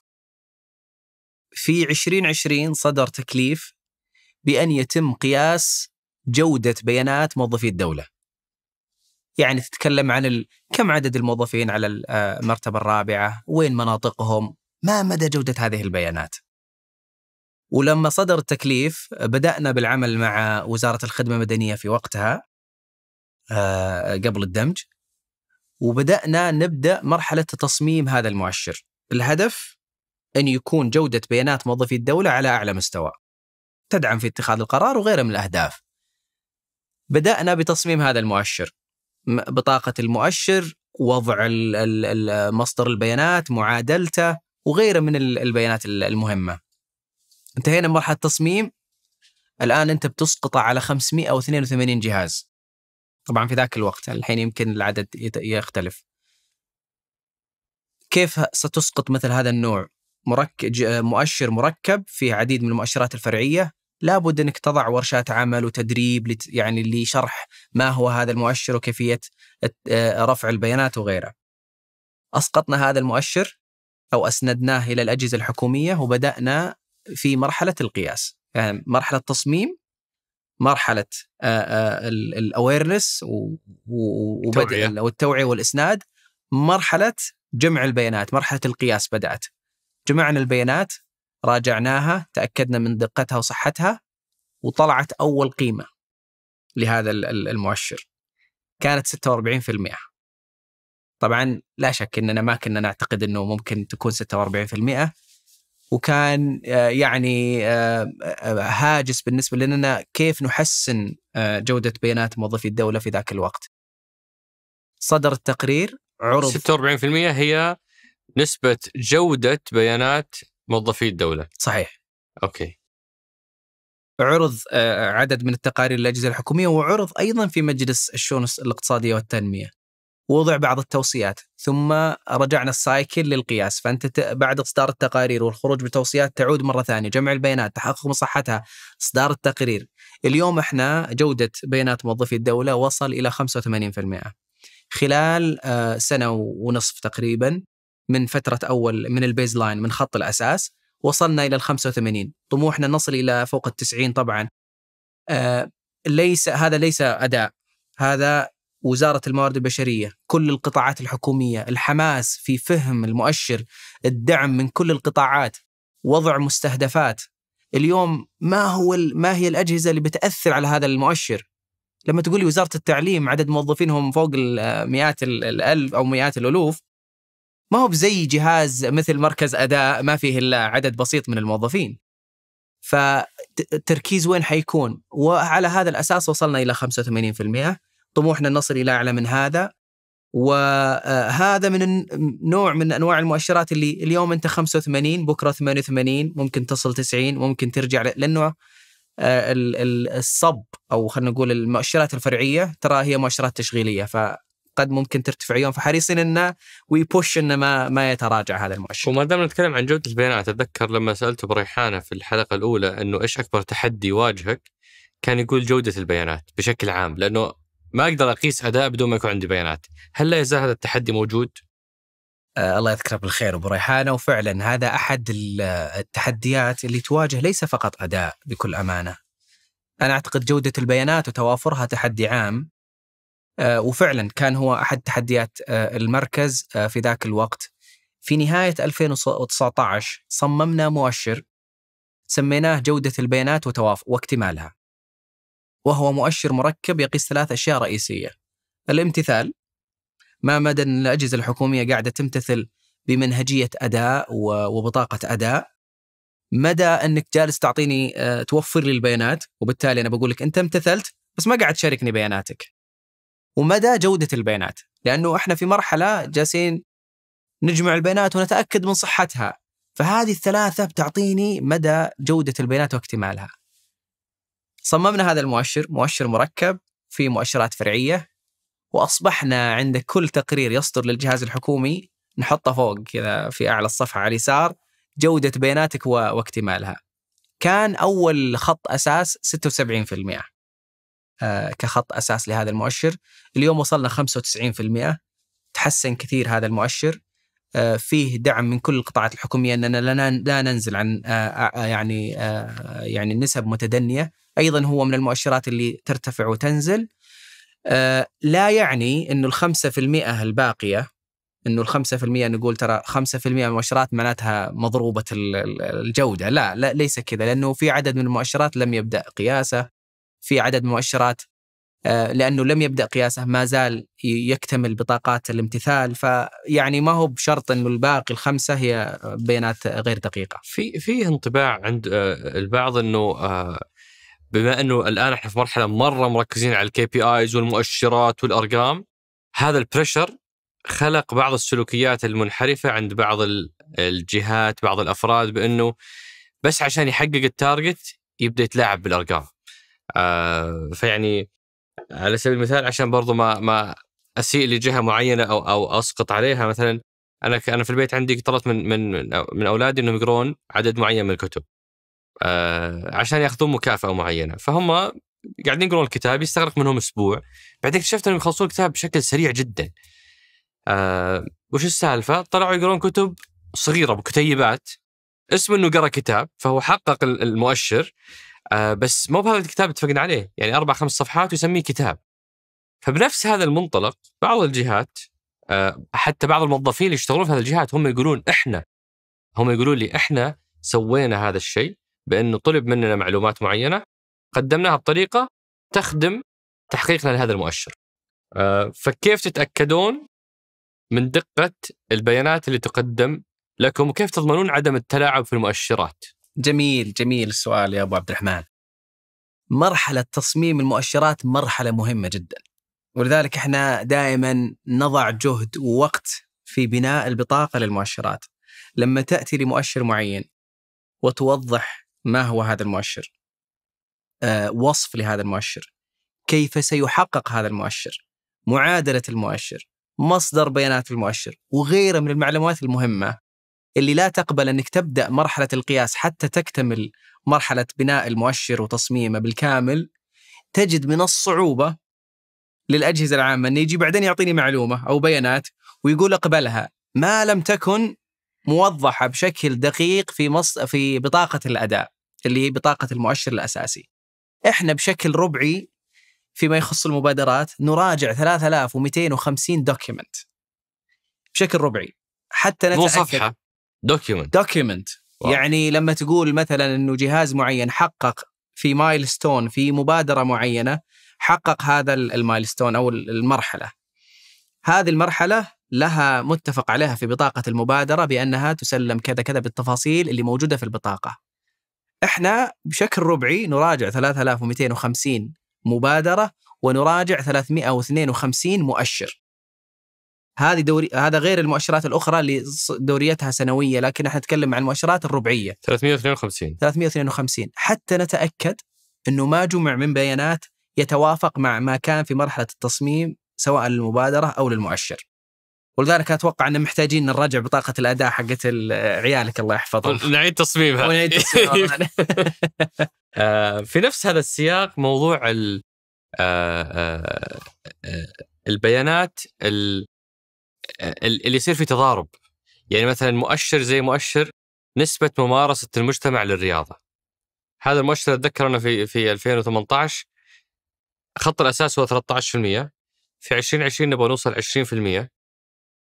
[SPEAKER 2] في 2020 صدر تكليف بأن يتم قياس جودة بيانات موظفي الدولة. يعني تتكلم عن ال... كم عدد الموظفين على المرتبة الرابعة، وين مناطقهم، ما مدى جودة هذه البيانات. ولما صدر التكليف بدأنا بالعمل مع وزارة الخدمة المدنية في وقتها آه، قبل الدمج وبدأنا نبدأ مرحلة تصميم هذا المؤشر. الهدف أن يكون جودة بيانات موظفي الدولة على أعلى مستوى. تدعم في اتخاذ القرار وغيرها من الأهداف. بدأنا بتصميم هذا المؤشر. بطاقة المؤشر، وضع مصدر البيانات، معادلته وغيرها من ال- البيانات ال- المهمة. انتهينا من مرحلة تصميم الآن أنت بتسقطه على 582 جهاز. طبعا في ذاك الوقت الحين يمكن العدد يختلف. كيف ستسقط مثل هذا النوع مركب مؤشر مركب فيه عديد من المؤشرات الفرعية لابد أنك تضع ورشات عمل وتدريب لت يعني لشرح ما هو هذا المؤشر وكيفية آه، رفع البيانات وغيرها. أسقطنا هذا المؤشر أو أسندناه إلى الأجهزة الحكومية وبدأنا في مرحلة القياس يعني مرحلة تصميم مرحلة الاويرنس. وبدء والتوعية والإسناد مرحلة جمع البيانات مرحلة القياس بدأت. جمعنا البيانات راجعناها تأكدنا من دقتها وصحتها وطلعت أول قيمة لهذا ال- ال- المؤشر. كانت 46% طبعا لا شك إننا ما كنا نعتقد إنه ممكن تكون 46% وكان آه، يعني آه، آه، هاجس بالنسبة لنا كيف نحسن جودة بيانات موظفي الدولة في ذاك الوقت. صدر التقرير عرض
[SPEAKER 1] 46% هي نسبة جودة بيانات موظفي الدولة
[SPEAKER 2] صحيح
[SPEAKER 1] okay
[SPEAKER 2] عرض عدد من التقارير للأجهزة الحكومية وعرض أيضا في مجلس الشؤون الاقتصادية والتنمية. ووضع بعض التوصيات ثم رجعنا ال cycle للقياس. فأنت بعد إصدار التقارير والخروج بتوصيات تعود مرة ثانية جمع البيانات تحقق من صحتها إصدار التقرير. اليوم إحنا جودة بيانات موظفي الدولة وصل إلى 85% خلال آه، سنة ونصف تقريبا من فترة أول من ال baseline من خط الأساس وصلنا إلى ال 85 طموحنا نصل إلى فوق ال 90 طبعا. آه، ليس هذا ليس أداء. هذا وزارة الموارد البشرية كل القطاعات الحكومية الحماس في فهم المؤشر الدعم من كل القطاعات وضع مستهدفات. اليوم ما هو ما هي الأجهزة اللي بتأثر على هذا المؤشر؟ لما تقول لي وزارة التعليم عدد موظفينهم فوق المئات ال- الألف أو مئات الألوف ما هو بزي جهاز مثل مركز أداء ما فيه إلا عدد بسيط من الموظفين. فالتركيز وين حيكون؟ وعلى هذا الأساس وصلنا إلى 85% طموحنا نصل إلى أعلى من هذا. وهذا من الن- نوع من أنواع المؤشرات اللي اليوم أنت 85 بكرة 88 ممكن تصل 90 ممكن ترجع لأنه آه، ال- ال- الصب أو خلينا نقول المؤشرات الفرعية ترى هي مؤشرات تشغيلية فقد ممكن ترتفع يوم. فحريصين انه ويبوش إنه ما ما يتراجع هذا المؤشر.
[SPEAKER 1] وما دام نتكلم عن جودة البيانات أتذكر لما سألته بريحانة في الحلقة الأولى أنه إيش أكبر تحدي يواجهك كان يقول جودة البيانات بشكل عام لأنه ما أقدر أقيس أداء بدون ما يكون عندي بيانات هل لا يزال هذا التحدي موجود؟
[SPEAKER 2] آه الله يذكره بالخير أبو ريحانة وفعلا هذا أحد ال- التحديات اللي تواجه ليس فقط أداء بكل أمانة. أنا أعتقد جودة البيانات وتوافرها تحدي عام آه وفعلا كان هو أحد تحديات آه المركز آه في ذاك الوقت. في نهاية 2019 صممنا مؤشر سميناه جودة البيانات واكتمالها. وهو مؤشر مركب يقيس ثلاث أشياء رئيسية. الامتثال ما مدى إن الأجهزة الحكومية قاعدة تمتثل بمنهجية أداء و- وبطاقة أداء؟ مدى إنك جالس تعطيني آه، توفر لي البيانات؟ وبالتالي أنا بقول لك أنت امتثلت بس ما قاعد تشاركني بياناتك. ومدى جودة البيانات؟ لأنه إحنا في مرحلة جالسين نجمع البيانات ونتأكد من صحتها. فهذه الثلاثة بتعطيني مدى جودة البيانات واكتمالها. صممنا هذا المؤشر مؤشر مركب في مؤشرات فرعية وأصبحنا عند كل تقرير يصدر للجهاز الحكومي نحطه فوق كذا في أعلى الصفحة على اليسار جودة بياناتك واكتمالها. كان أول خط أساس 76% آه، كخط أساس لهذا المؤشر، اليوم وصلنا 95% تحسن كثير هذا المؤشر. آه، فيه دعم من كل القطاعات الحكومية إننا لا ننزل عن آه، يعني يعني نسب متدنية، أيضا هو من المؤشرات اللي ترتفع وتنزل. آه، لا يعني إنه الخمسة في المئة الباقية إنه الخمسة في المئة نقول ترى خمسة في المئة المؤشرات معناتها مضروبة ال- ال- الجودة. لا لا ليس كذا لأنه في عدد من المؤشرات لم يبدأ قياسه. في عدد من المؤشرات آه، لأنه لم يبدأ قياسه ما زال يكتمل بطاقات الامتثال. فيعني ما هو بشرط أنه الباقي الخمسة هي بيانات غير دقيقة.
[SPEAKER 1] في في انطباع عند آه، البعض آه، بما إنه الآن إحنا في مرحلة مرة مركزين على ال KPIs والمؤشرات والأرقام هذا ال pressure خلق بعض السلوكيات المنحرفة عند بعض ال- الجهات بعض الأفراد بإنه بس عشان يحقق ال target يبدأ يتلاعب بالأرقام. آه فيعني على سبيل المثال عشان برضو ما ما أسيء لجهة معينة أو أو أسقط عليها مثلا أنا أنا في البيت عندي طلبت من من من أولادي إنهم يقرون عدد معين من الكتب. آه عشان ياخذون مكافأة معينة. فهم قاعدين يقرون الكتاب يستغرق منهم أسبوع. بعدين اكتشفت إنهم يخلصون الكتاب بشكل سريع جدا. آه وش السالفة؟ طلعوا يقرون كتب صغيرة بكتيبات اسمه إنه قرأ كتاب فهو حقق ال- المؤشر. آه بس مو بهذا الكتاب اتفقنا عليه. يعني أربع خمس صفحات ويسميه كتاب. فبنفس هذا المنطلق بعض الجهات آه حتى بعض الموظفين اللي يشتغلون في هذه الجهات هم يقولون إحنا هم يقولون لي إحنا سوينا هذا الشيء. بانه طلب مننا معلومات معينة قدمناها بطريقة تخدم تحقيقنا لهذا المؤشر. آه، فكيف تتأكدون من دقة البيانات اللي تقدم لكم وكيف تضمنون عدم التلاعب في المؤشرات؟
[SPEAKER 2] جميل جميل السؤال يا أبو عبد الرحمن. مرحلة تصميم المؤشرات مرحلة مهمة جدا. ولذلك إحنا دائما نضع جهد ووقت في بناء البطاقة للمؤشرات. لما تأتي لمؤشر معين وتوضح ما هو هذا المؤشر. آه، وصف لهذا المؤشر. كيف سيحقق هذا المؤشر؟ معادلة المؤشر، مصدر بيانات المؤشر، وغيرها من المعلومات المهمة اللي لا تقبل أنك تبدأ مرحلة القياس حتى تكتمل مرحلة بناء المؤشر وتصميمه بالكامل تجد من الصعوبة للأجهزة العامة انه يجي بعدين يعطيني معلومة أو بيانات ويقول اقبلها ما لم تكن موضحة بشكل دقيق في مص... في بطاقة الأداء اللي هي بطاقة المؤشر الأساسي. إحنا بشكل ربعي فيما يخص المبادرات نراجع 3250 دوكيمنت بشكل ربعي. حتى نتأكد
[SPEAKER 1] من صحة ال
[SPEAKER 2] document
[SPEAKER 1] أو.
[SPEAKER 2] يعني لما تقول مثلا إنه جهاز معين حقق في milestone في مبادرة معينة حقق هذا ال- ال milestone أو ال- المرحلة. هذه المرحلة لها متفق عليها في بطاقة المبادرة بأنها تسلم كذا كذا بالتفاصيل اللي موجودة في البطاقة. إحنا بشكل ربعي نراجع 3250 مبادرة ونراجع 352 مؤشر. هذه دوري هذا غير المؤشرات الأخرى اللي دوريتها سنوية لكن إحنا نتكلم عن المؤشرات الربعية.
[SPEAKER 1] 352
[SPEAKER 2] 352 حتى نتأكد إنه ما جمع من بيانات يتوافق مع ما كان في مرحلة التصميم سواء للمبادرة أو للمؤشر. ولذلك أتوقع ان محتاجين نراجع بطاقة الاداء حقت ال- عيالك الله يحفظهم.
[SPEAKER 1] نعيد تصميمها.
[SPEAKER 2] ونعيد تصميمها.
[SPEAKER 1] آه، في نفس هذا السياق موضوع ال آه، آه، البيانات ال- ال- اللي يصير في تضارب. يعني مثلا مؤشر زي مؤشر نسبة ممارسة المجتمع للرياضة. هذا المؤشر أتذكر أنا في في 2018 خط الأساس هو 13% في 2020 نبغى نوصل 20%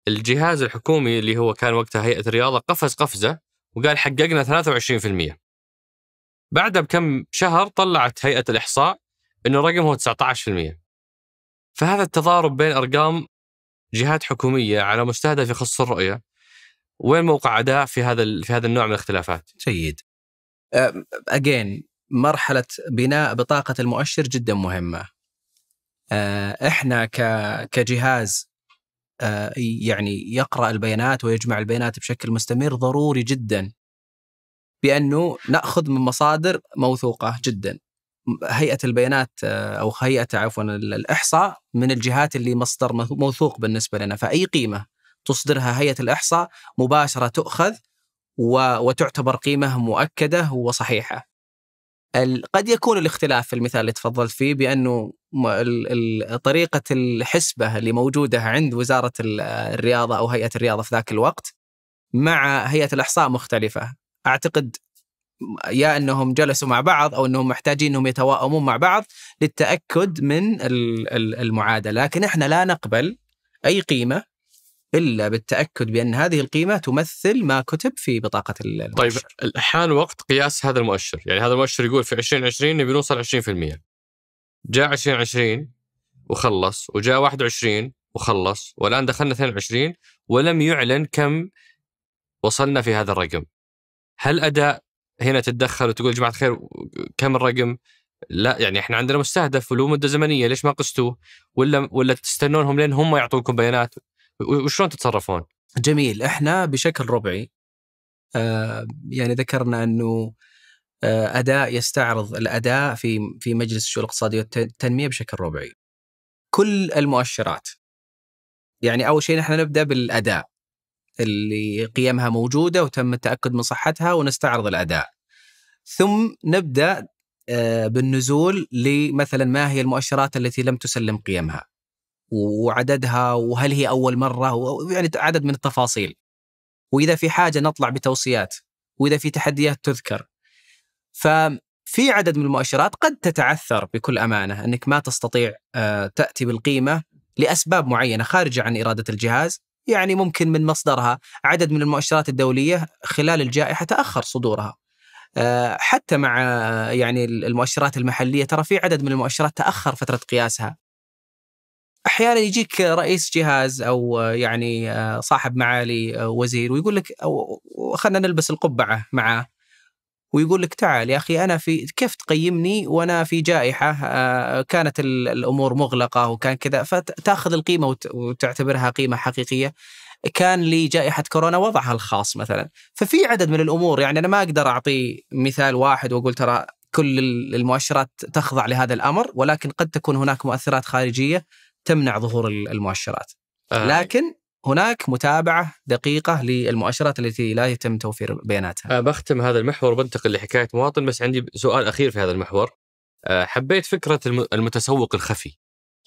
[SPEAKER 1] الجهاز الحكومي اللي هو كان وقتها هيئة الرياضة قفز قفزة وقال حققنا 23% بعدها بكم شهر طلعت هيئة الإحصاء أنه الرقم هو 19% فهذا التضارب بين أرقام جهات حكومية على مستهدف يخص الرؤية وين موقع أداء في هذا في هذا النوع من الاختلافات
[SPEAKER 2] جيد. اجين مرحلة بناء بطاقة المؤشر جدا مهمة. آه، إحنا كجهاز يعني يقرأ البيانات ويجمع البيانات بشكل مستمر ضروري جدا بأنه نأخذ من مصادر موثوقة جدا. هيئة البيانات آه، أو هيئة عفوا ال- الإحصاء من الجهات اللي مصدر موث- موثوق بالنسبة لنا فأي قيمة تصدرها هيئة الإحصاء مباشرة تؤخذ وتعتبر قيمة مؤكدة وصحيحة. قد يكون الاختلاف في المثال اللي تفضلت فيه بأنه طريقة الحسبة اللي موجودة عند وزارة ال- الرياضة أو هيئة الرياضة في ذاك الوقت مع هيئة الأحصاء مختلفة. أعتقد يا أنهم جلسوا مع بعض أو أنهم محتاجين أنهم يتواءمون مع بعض للتأكد من ال- ال- المعادلة، لكن إحنا لا نقبل أي قيمة إلا بالتأكد بأن هذه القيمة تمثل ما كتب في بطاقة
[SPEAKER 1] طيب
[SPEAKER 2] المؤشر.
[SPEAKER 1] الحان وقت قياس هذا المؤشر. يعني هذا المؤشر يقول في 2020 نبي نوصل 20% جاء 2020 وخلص وجاء 21 وخلص والآن دخلنا 22 ولم يعلن كم وصلنا في هذا الرقم. هل أداء هنا تتدخل وتقول جماعة الخير كم الرقم؟ لا يعني إحنا عندنا مستهدف وله مدة زمنية ليش ما قستوه؟ ولا ولا تستنونهم لين هم يعطوكم بيانات؟ وشلون تتصرفون
[SPEAKER 2] جميل إحنا بشكل ربعي آه يعني ذكرنا إنه آه أداء يستعرض الأداء في في مجلس الشؤون الاقتصادية والتنميه بشكل ربعي. كل المؤشرات يعني أول شيء نحن نبدأ بالأداء اللي قيمها موجودة وتم التأكد من صحتها ونستعرض الأداء. ثم نبدأ آه بالنزول لمثلا ما هي المؤشرات التي لم تسلم قيمها. وعددها وهل هي أول مرة؟ يعني عدد من التفاصيل. وإذا في حاجة نطلع بتوصيات وإذا في تحديات تذكر. ففي عدد من المؤشرات قد تتعثر بكل أمانة إنك ما تستطيع آه، تأتي بالقيمة لأسباب معينة خارجه عن إرادة الجهاز. يعني ممكن من مصدرها عدد من المؤشرات الدولية خلال الجائحة تأخر صدورها. آه، حتى مع آه، يعني المؤشرات المحلية ترى في عدد من المؤشرات تأخر فترة قياسها. أحيانا يجيك رئيس جهاز أو يعني صاحب معالي وزير ويقول لك خلينا نلبس القبعة معاه ويقول لك تعال يا أخي أنا في كيف تقيمني وأنا في جائحة؟ آه، كانت ال- الأمور مغلقة وكان كذا فتأخذ القيمة وت- وتعتبرها قيمة حقيقية. كان لجائحه كورونا وضعها الخاص مثلا. ففي عدد من الأمور يعني أنا ما أقدر أعطي مثال واحد وأقول ترى كل ال- المؤشرات تخضع لهذا الأمر ولكن قد تكون هناك مؤثرات خارجية. تمنع ظهور ال- المؤشرات.
[SPEAKER 1] آه،
[SPEAKER 2] لكن هناك متابعة دقيقة للمؤشرات التي لا يتم توفير بياناتها.
[SPEAKER 1] آه، بختم هذا المحور وبنتقل لحكاية مواطن بس عندي سؤال أخير في هذا المحور. آه، حبيت الم- المتسوق الخفي.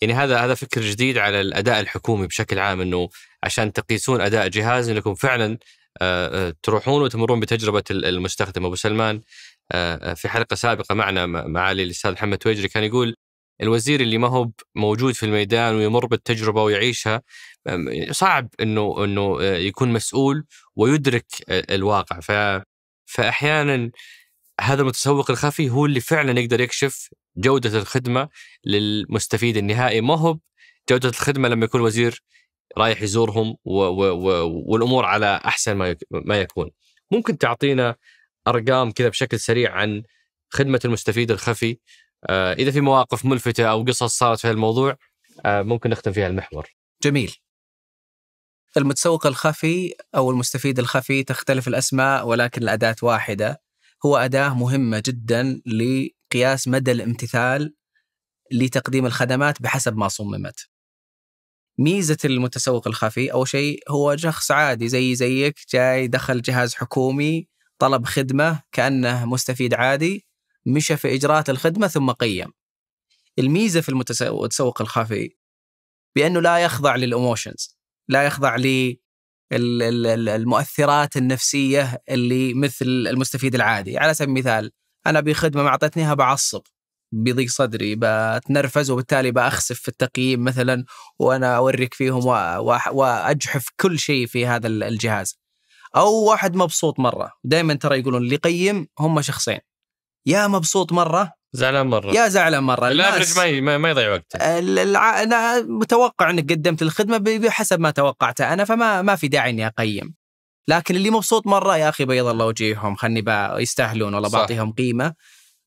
[SPEAKER 1] يعني هذا هذا فكر جديد على الأداء الحكومي بشكل عام إنه عشان تقيسون أداء جهاز إنكم فعلا آه، آه، تروحون وتمرون بتجربة ال- المستخدم أبو سلمان. آه، في حلقة سابقة معنا مع- معالي الأستاذ محمد تويجري كان يقول الوزير اللي ما هو موجود في الميدان ويمر بالتجربة ويعيشها صعب إنه إنه آه، يكون مسؤول ويدرك الواقع. ف فاحيانا هذا المتسوق الخفي هو اللي فعلا يقدر يكشف جودة الخدمة للمستفيد النهائي. ما هو جودة الخدمة لما يكون وزير رايح يزورهم و و و والأمور على أحسن ما ما يكون. ممكن تعطينا أرقام كذا بشكل سريع عن خدمة المستفيد الخفي؟ إذا في مواقف ملفتة أو قصص صارت في الموضوع آه ممكن نختم فيها المحور.
[SPEAKER 2] جميل المتسوق الخفي أو المستفيد الخفي تختلف الأسماء ولكن الأداة واحدة هو أداة مهمة جدا لقياس مدى الامتثال لتقديم الخدمات بحسب ما صممت. ميزة المتسوق الخفي أول شيء هو شخص عادي زي زيك جاي دخل جهاز حكومي طلب خدمة كأنه مستفيد عادي مشى في إجراءات الخدمة ثم قيم. الميزة في المتسوق الخفي بأنه لا يخضع للايموشنز لا يخضع للمؤثرات النفسية اللي مثل المستفيد العادي. على سبيل المثال أنا بخدمة ما اعطتنيها بعصب بيضيق صدري بتنرفز وبالتالي بأخسف في التقييم مثلا وأنا اوريك فيهم وأ- وأ- وأجحف كل شيء في هذا الجهاز. أو واحد مبسوط مرة دائما ترى يقولون اللي يقيم هم شخصين. يا مبسوط مرة
[SPEAKER 1] زعلان مرة.
[SPEAKER 2] يا زعلان مرة
[SPEAKER 1] الافرج ما ما يضيع وقته.
[SPEAKER 2] ال- الع... أنا متوقع إنك قدمت الخدمة بحسب ما توقعته أنا فما ما في داعي إني أقيم لكن اللي مبسوط مرة يا أخي بيض الله وجيههم خلني بقى يستاهلون والله. بعطيهم قيمة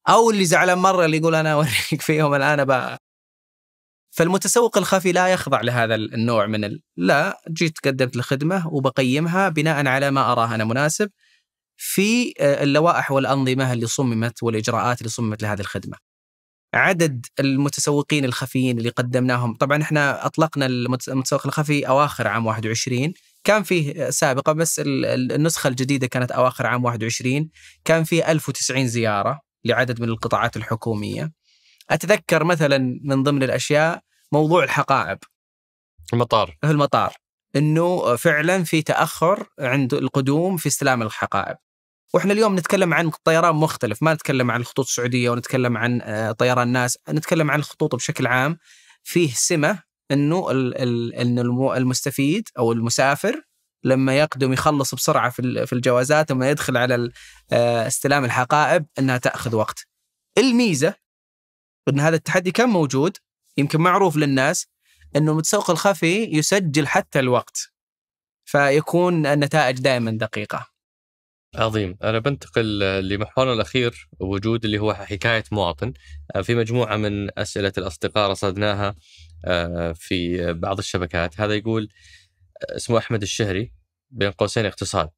[SPEAKER 2] أو اللي زعلان مرة اللي يقول أنا أوريك فيهم الآن بقى فالمتسوق الخفي لا يخضع لهذا النوع من ال... لا جيت قدمت الخدمة وبقيمها بناء على ما أراه أنا مناسب في آه، اللوائح والأنظمة اللي صممت والإجراءات اللي صممت لهذه الخدمة. عدد المتسوقين الخفيين اللي قدمناهم طبعا إحنا أطلقنا المتس- المتسوق الخفي أواخر عام 21 كان فيه سابقه بس ال- ال- النسخة الجديدة كانت أواخر عام 21 كان فيه 1090 زيارة لعدد من القطاعات الحكومية أتذكر مثلا من ضمن الأشياء موضوع الحقائب
[SPEAKER 1] المطار.
[SPEAKER 2] في المطار إنه فعلا في تأخر عند القدوم في استلام الحقائب وإحنا اليوم نتكلم عن طيران مختلف ما نتكلم عن الخطوط السعودية ونتكلم عن آه، طيران ناس نتكلم عن الخطوط بشكل عام فيه سمة إنه الم- المستفيد أو المسافر لما يقدم يخلص بسرعة في ال- في الجوازات ثم يدخل على آه، استلام الحقائب إنها تأخذ وقت. الميزة إن هذا التحدي كان موجود يمكن معروف للناس إنه المتسوق الخفي يسجل حتى الوقت فيكون النتائج دائما دقيقة.
[SPEAKER 1] عظيم. أنا بنتقل لمحورنا الأخير وجود اللي هو حكاية مواطن. آه، في مجموعة من أسئلة الأصدقاء رصدناها آه، في بعض الشبكات. هذا يقول آه، اسمه أحمد الشهري بين قوسين اقتصاد.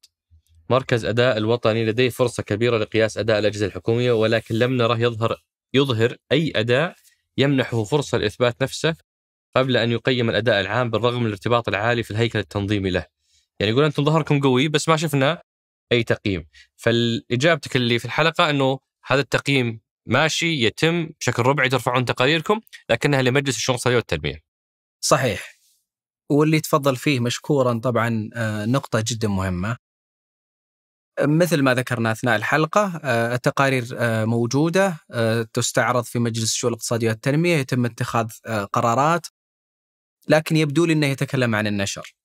[SPEAKER 1] مركز أداء الوطني لديه فرصة كبيرة لقياس أداء الأجهزة الحكومية ولكن لم نره يظهر يظهر أي أداء يمنحه فرصة لإثبات نفسه قبل أن يقيم الأداء العام بالرغم من الارتباط العالي في الهيكل التنظيمي له. يعني يقول أنتم ظهركم قوي بس ما شفنا أي تقييم. فالاجابتك اللي في الحلقة إنه هذا التقييم ماشي يتم بشكل ربعي ترفعون تقاريركم لكنها لمجلس الشؤون الاقتصاديه والتنميه.
[SPEAKER 2] صحيح واللي تفضل فيه مشكورا طبعا آه، نقطة جدا مهمة مثل ما ذكرنا أثناء الحلقة آه، التقارير آه، موجودة تستعرض في مجلس الشؤون الاقتصادية والتنمية يتم اتخاذ قرارات لكن يبدو لي إنه يتكلم عن النشر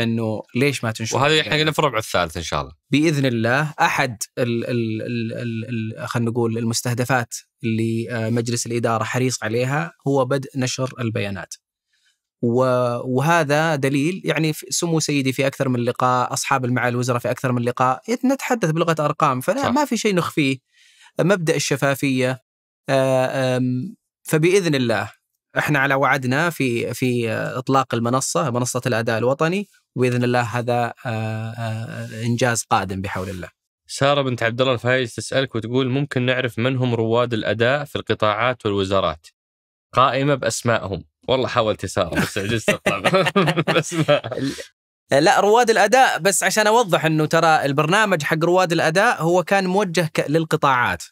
[SPEAKER 2] إنه ليش ما تنشر
[SPEAKER 1] وهذا إحنا قلنا في الربع الثالث إن شاء الله.
[SPEAKER 2] بإذن الله أحد ال ال ال ال ال خلينا نقول المستهدفات اللي مجلس الإدارة حريص عليها هو بدء نشر البيانات. وهذا دليل يعني سمو سيدي في أكثر من لقاء أصحاب المعالي الوزراء في أكثر من لقاء نتحدث بلغة أرقام فما في شيء نخفيه. مبدأ الشفافية آه، فبإذن الله إحنا على وعدنا في في إطلاق المنصة منصة الأداء الوطني وباذن الله هذا آه، آه، إنجاز قادم بحول الله.
[SPEAKER 1] سارة بنت عبد الله الفايز تسألك وتقول ممكن نعرف من هم رواد الأداء في القطاعات والوزارات؟ قائمة بأسمائهم. والله حاولت يسار بس عجزت بس
[SPEAKER 2] لا رواد الأداء بس عشان أوضح إنه ترى البرنامج حق رواد الأداء هو كان موجه للقطاعات.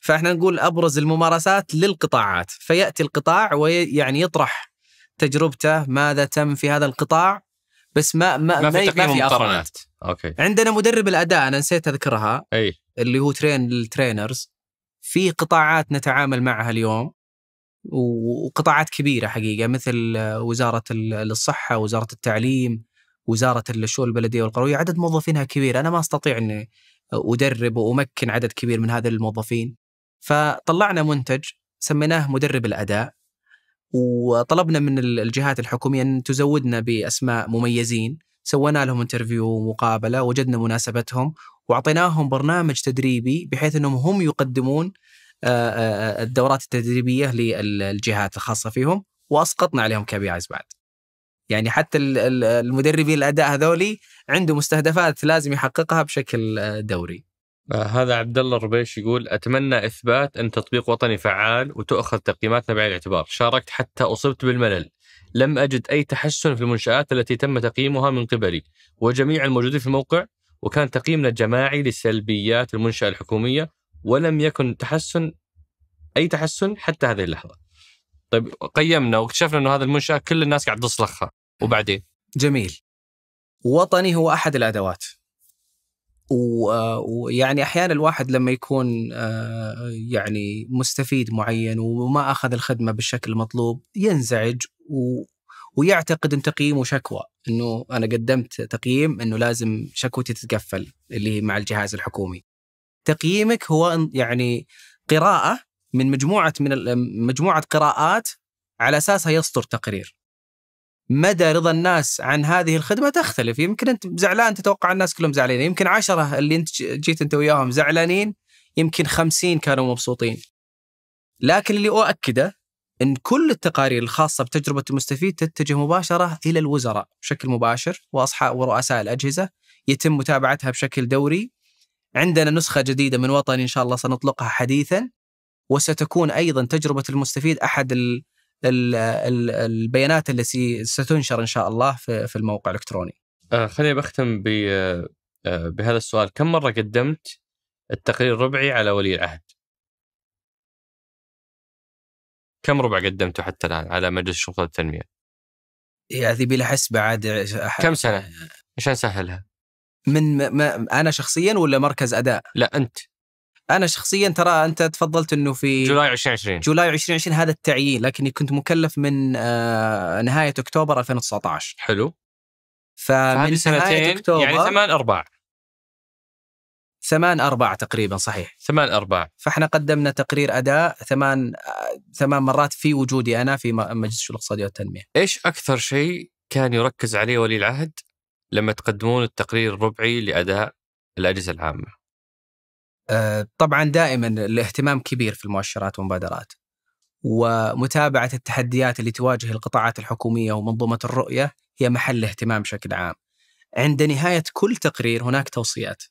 [SPEAKER 2] فإحنا نقول أبرز الممارسات للقطاعات. فيأتي القطاع ويعني يطرح تجربته ماذا تم في هذا القطاع بس ما ما
[SPEAKER 1] ما في ما في مقارنات. okay.
[SPEAKER 2] عندنا مدرب الأداء أنا نسيت أذكرها
[SPEAKER 1] أي.
[SPEAKER 2] اللي هو train the trainers. في قطاعات نتعامل معها اليوم وقطاعات كبيرة حقيقة مثل وزارة الصحة، وزارة التعليم، وزارة الشؤون البلدية والقروية، عدد موظفينها كبير، أنا ما أستطيع إني أدرب وأمكن عدد كبير من هذه الموظفين. فطلعنا منتج سميناه مدرب الأداء. وطلبنا من الجهات الحكومية أن تزودنا بأسماء مميزين، سوينا لهم interview ومقابلة، وجدنا مناسبتهم وأعطيناهم برنامج تدريبي بحيث أنهم هم يقدمون آه، آه، آه، الدورات التدريبية للجهات الخاصة فيهم وأسقطنا عليهم KPIs بعد. يعني حتى المدربين الأداء هذولي عنده مستهدفات لازم يحققها بشكل دوري.
[SPEAKER 1] هذا عبد الله الربيش يقول أتمنى إثبات أن تطبيق وطني فعال وتؤخذ تقييماتنا بعين الاعتبار، شاركت حتى أصبت بالملل. لم أجد أي تحسن في المنشآت التي تم تقييمها من قبلي وجميع الموجودين في الموقع وكان تقييمنا جماعي لسلبيات المنشأة الحكومية ولم يكن تحسن أي تحسن حتى هذه اللحظة. طيب قيمنا واكتشفنا إنه هذا المنشأة كل الناس قاعد تصلخها وبعدين
[SPEAKER 2] جميل. وطني هو أحد الأدوات. ويعني أحيانا الواحد لما يكون آه، يعني مستفيد معين وما أخذ الخدمة بالشكل المطلوب ينزعج و ويعتقد إن تقييمه شكوى إنه أنا قدمت تقييم إنه لازم شكوتي تتقفل اللي مع الجهاز الحكومي. تقييمك هو يعني قراءة من مجموعة من مجموعة قراءات على أساسها يصدر تقرير. مدى رضا الناس عن هذه الخدمة تختلف، يمكن أنت زعلان تتوقع الناس كلهم زعلانين، يمكن عشرة اللي أنت جيت أنت وياهم زعلانين، يمكن خمسين كانوا مبسوطين. لكن اللي أؤكده إن كل التقارير الخاصة بتجربة المستفيد تتجه مباشرة إلى الوزراء بشكل مباشر واصحاب ورؤساء الأجهزة يتم متابعتها بشكل دوري. عندنا نسخة جديدة من وطني إن شاء الله سنطلقها حديثا وستكون أيضا تجربة المستفيد ال البيانات التي ستنشر إن شاء الله في, في الموقع الإلكتروني.
[SPEAKER 1] آه خليني بختم آه بهذا السؤال. كم مرة قدمت التقرير الربعي على ولي العهد؟ كم ربع قدمته حتى الآن على مجلس الشرطة والتنمية؟
[SPEAKER 2] يعني بلا حسبة عاد
[SPEAKER 1] كم سنة؟ عشان سهلها
[SPEAKER 2] من ما أنا شخصيا ولا مركز أداء؟
[SPEAKER 1] لا أنت.
[SPEAKER 2] أنا شخصيا ترى أنت تفضلت إنه في
[SPEAKER 1] جولاي 2020
[SPEAKER 2] جولاي 2020 هذا التعيين لكني كنت مكلف من آه نهاية أكتوبر 2019
[SPEAKER 1] حلو.
[SPEAKER 2] فمن
[SPEAKER 1] سنتين أكتوبر يعني ثمان أرباع.
[SPEAKER 2] ثمان أرباع تقريبا صحيح.
[SPEAKER 1] ثمان أرباع.
[SPEAKER 2] فإحنا قدمنا تقرير أداء ثمان آه ثمان مرات في وجودي أنا في مجلس الشؤون الاقتصادية والتنمية.
[SPEAKER 1] إيش أكثر شيء كان يركز عليه ولي العهد لما تقدمون التقرير الربعي لأداء الأجهزة العامة؟
[SPEAKER 2] آه، طبعا دائما الاهتمام كبير في المؤشرات والمبادرات ومتابعة التحديات اللي تواجه القطاعات الحكومية ومنظومة الرؤية هي محل اهتمام بشكل عام. عند نهاية كل تقرير هناك توصيات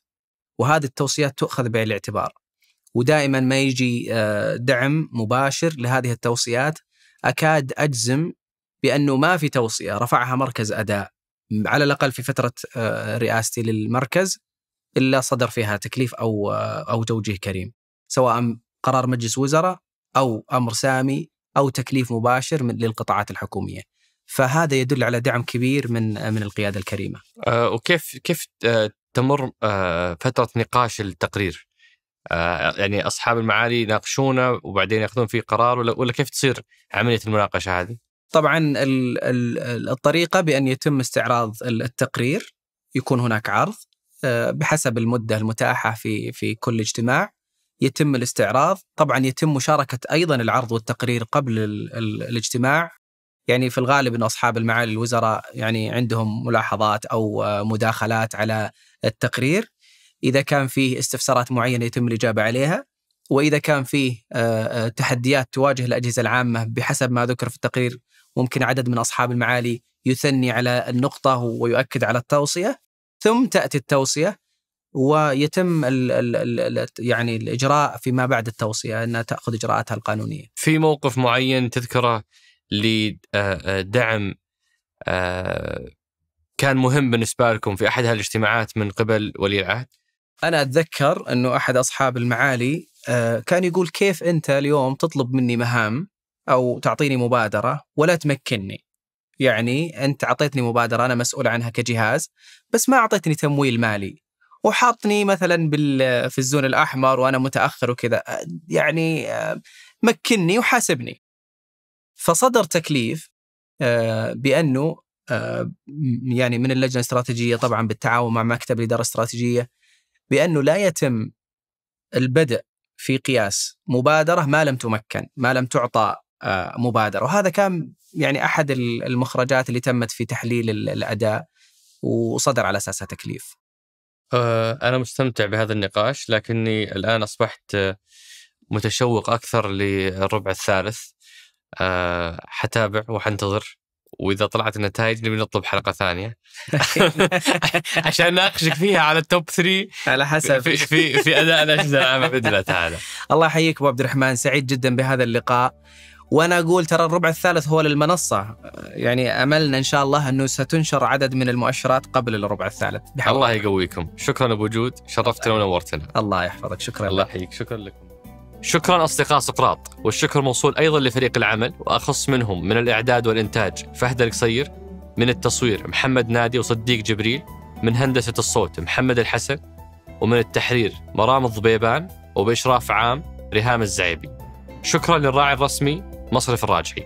[SPEAKER 2] وهذه التوصيات تؤخذ بعين الاعتبار. ودائما ما يجي آه، دعم مباشر لهذه التوصيات أكاد أجزم بأنه ما في توصية رفعها مركز أداء على الأقل في فترة آه، رئاستي للمركز إلا صدر فيها تكليف أو أو توجيه كريم سواء قرار مجلس وزراء أو أمر سامي أو تكليف مباشر من للقطاعات الحكومية. فهذا يدل على دعم كبير من من القيادة الكريمة.
[SPEAKER 1] آه، وكيف كيف آه، تمر آه، فترة نقاش التقرير؟ آه، يعني أصحاب المعالي يناقشونه وبعدين يأخذون فيه قرار ولا ولا كيف تصير عملية المناقشة هذه؟
[SPEAKER 2] طبعا ال- ال- الطريقة بأن يتم استعراض التقرير يكون هناك عرض بحسب المدة المتاحة في في كل اجتماع يتم الاستعراض. طبعا يتم مشاركة أيضا العرض والتقرير قبل ال- ال- الاجتماع. يعني في الغالب إن أصحاب المعالي الوزراء يعني عندهم ملاحظات أو آه، مداخلات على التقرير. إذا كان فيه استفسارات معينة يتم الإجابة عليها. وإذا كان فيه آه، آه، تحديات تواجه الأجهزة العامة بحسب ما ذكر في التقرير ممكن عدد من أصحاب المعالي يثني على النقطة ويؤكد على التوصية. ثم تأتي التوصية ويتم ال ال ال يعني الإجراء فيما بعد التوصية أنها تأخذ إجراءاتها القانونية.
[SPEAKER 1] في موقف معين تذكره لدعم آه، كان مهم بالنسبة لكم في أحد هالاجتماعات من قبل ولي العهد؟
[SPEAKER 2] أنا أتذكر أنه أحد أصحاب المعالي آه، كان يقول كيف أنت اليوم تطلب مني مهام أو تعطيني مبادرة ولا تمكنني. يعني أنت أعطيتني مبادرة أنا مسؤول عنها كجهاز بس ما أعطيتني تمويل مالي وحاطني مثلا بال في الزون الأحمر وأنا متأخر وكذا يعني آه، مكنني وحاسبني. فصدر تكليف آه، بأنه آه، يعني من اللجنة الاستراتيجية طبعا بالتعاون مع مكتب الاداره الاستراتيجيه بأنه لا يتم البدء في قياس مبادرة ما لم تمكن، ما لم تعطى مبادرة، وهذا كان يعني أحد ال- المخرجات اللي تمت في تحليل ال- الأداء وصدر على أساسها تكليف.
[SPEAKER 1] آه، أنا مستمتع بهذا النقاش لكني الآن أصبحت آه، متشوق أكثر للربع الثالث. آه، حتابع وحنتظر وإذا طلعت النتائج نبي نطلب حلقة ثانية. عشان ناقشك فيها على التوب 3
[SPEAKER 2] على حسب.
[SPEAKER 1] في في في أداء الأجهزة العامة بإذن الله تعالى.
[SPEAKER 2] الله يحييك أبو عبد الرحمن. سعيد جدا بهذا اللقاء. وأنا أقول ترى الربع الثالث هو للمنصة. يعني أملنا إن شاء الله أنه ستنشر عدد من المؤشرات قبل الربع الثالث. بحول
[SPEAKER 1] الله يقويكم. شكرا أبو وجود شرفتنا ونورتنا.
[SPEAKER 2] الله يحفظك. شكرا
[SPEAKER 1] الله يحييك. شكرا لكم. شكرا أصدقاء سقراط. والشكر موصول أيضا لفريق العمل وأخص منهم من الإعداد والإنتاج فهد القصير من التصوير محمد نادي وصديق جبريل من هندسة الصوت محمد الحسن ومن التحرير مرام الضبيبان وبإشراف عام ريهام الزعيبي. شكرا للراعي الرسمي مصرف الراجحي.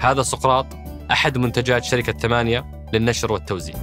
[SPEAKER 1] هذا سقراط أحد منتجات شركة ثمانية للنشر والتوزيع.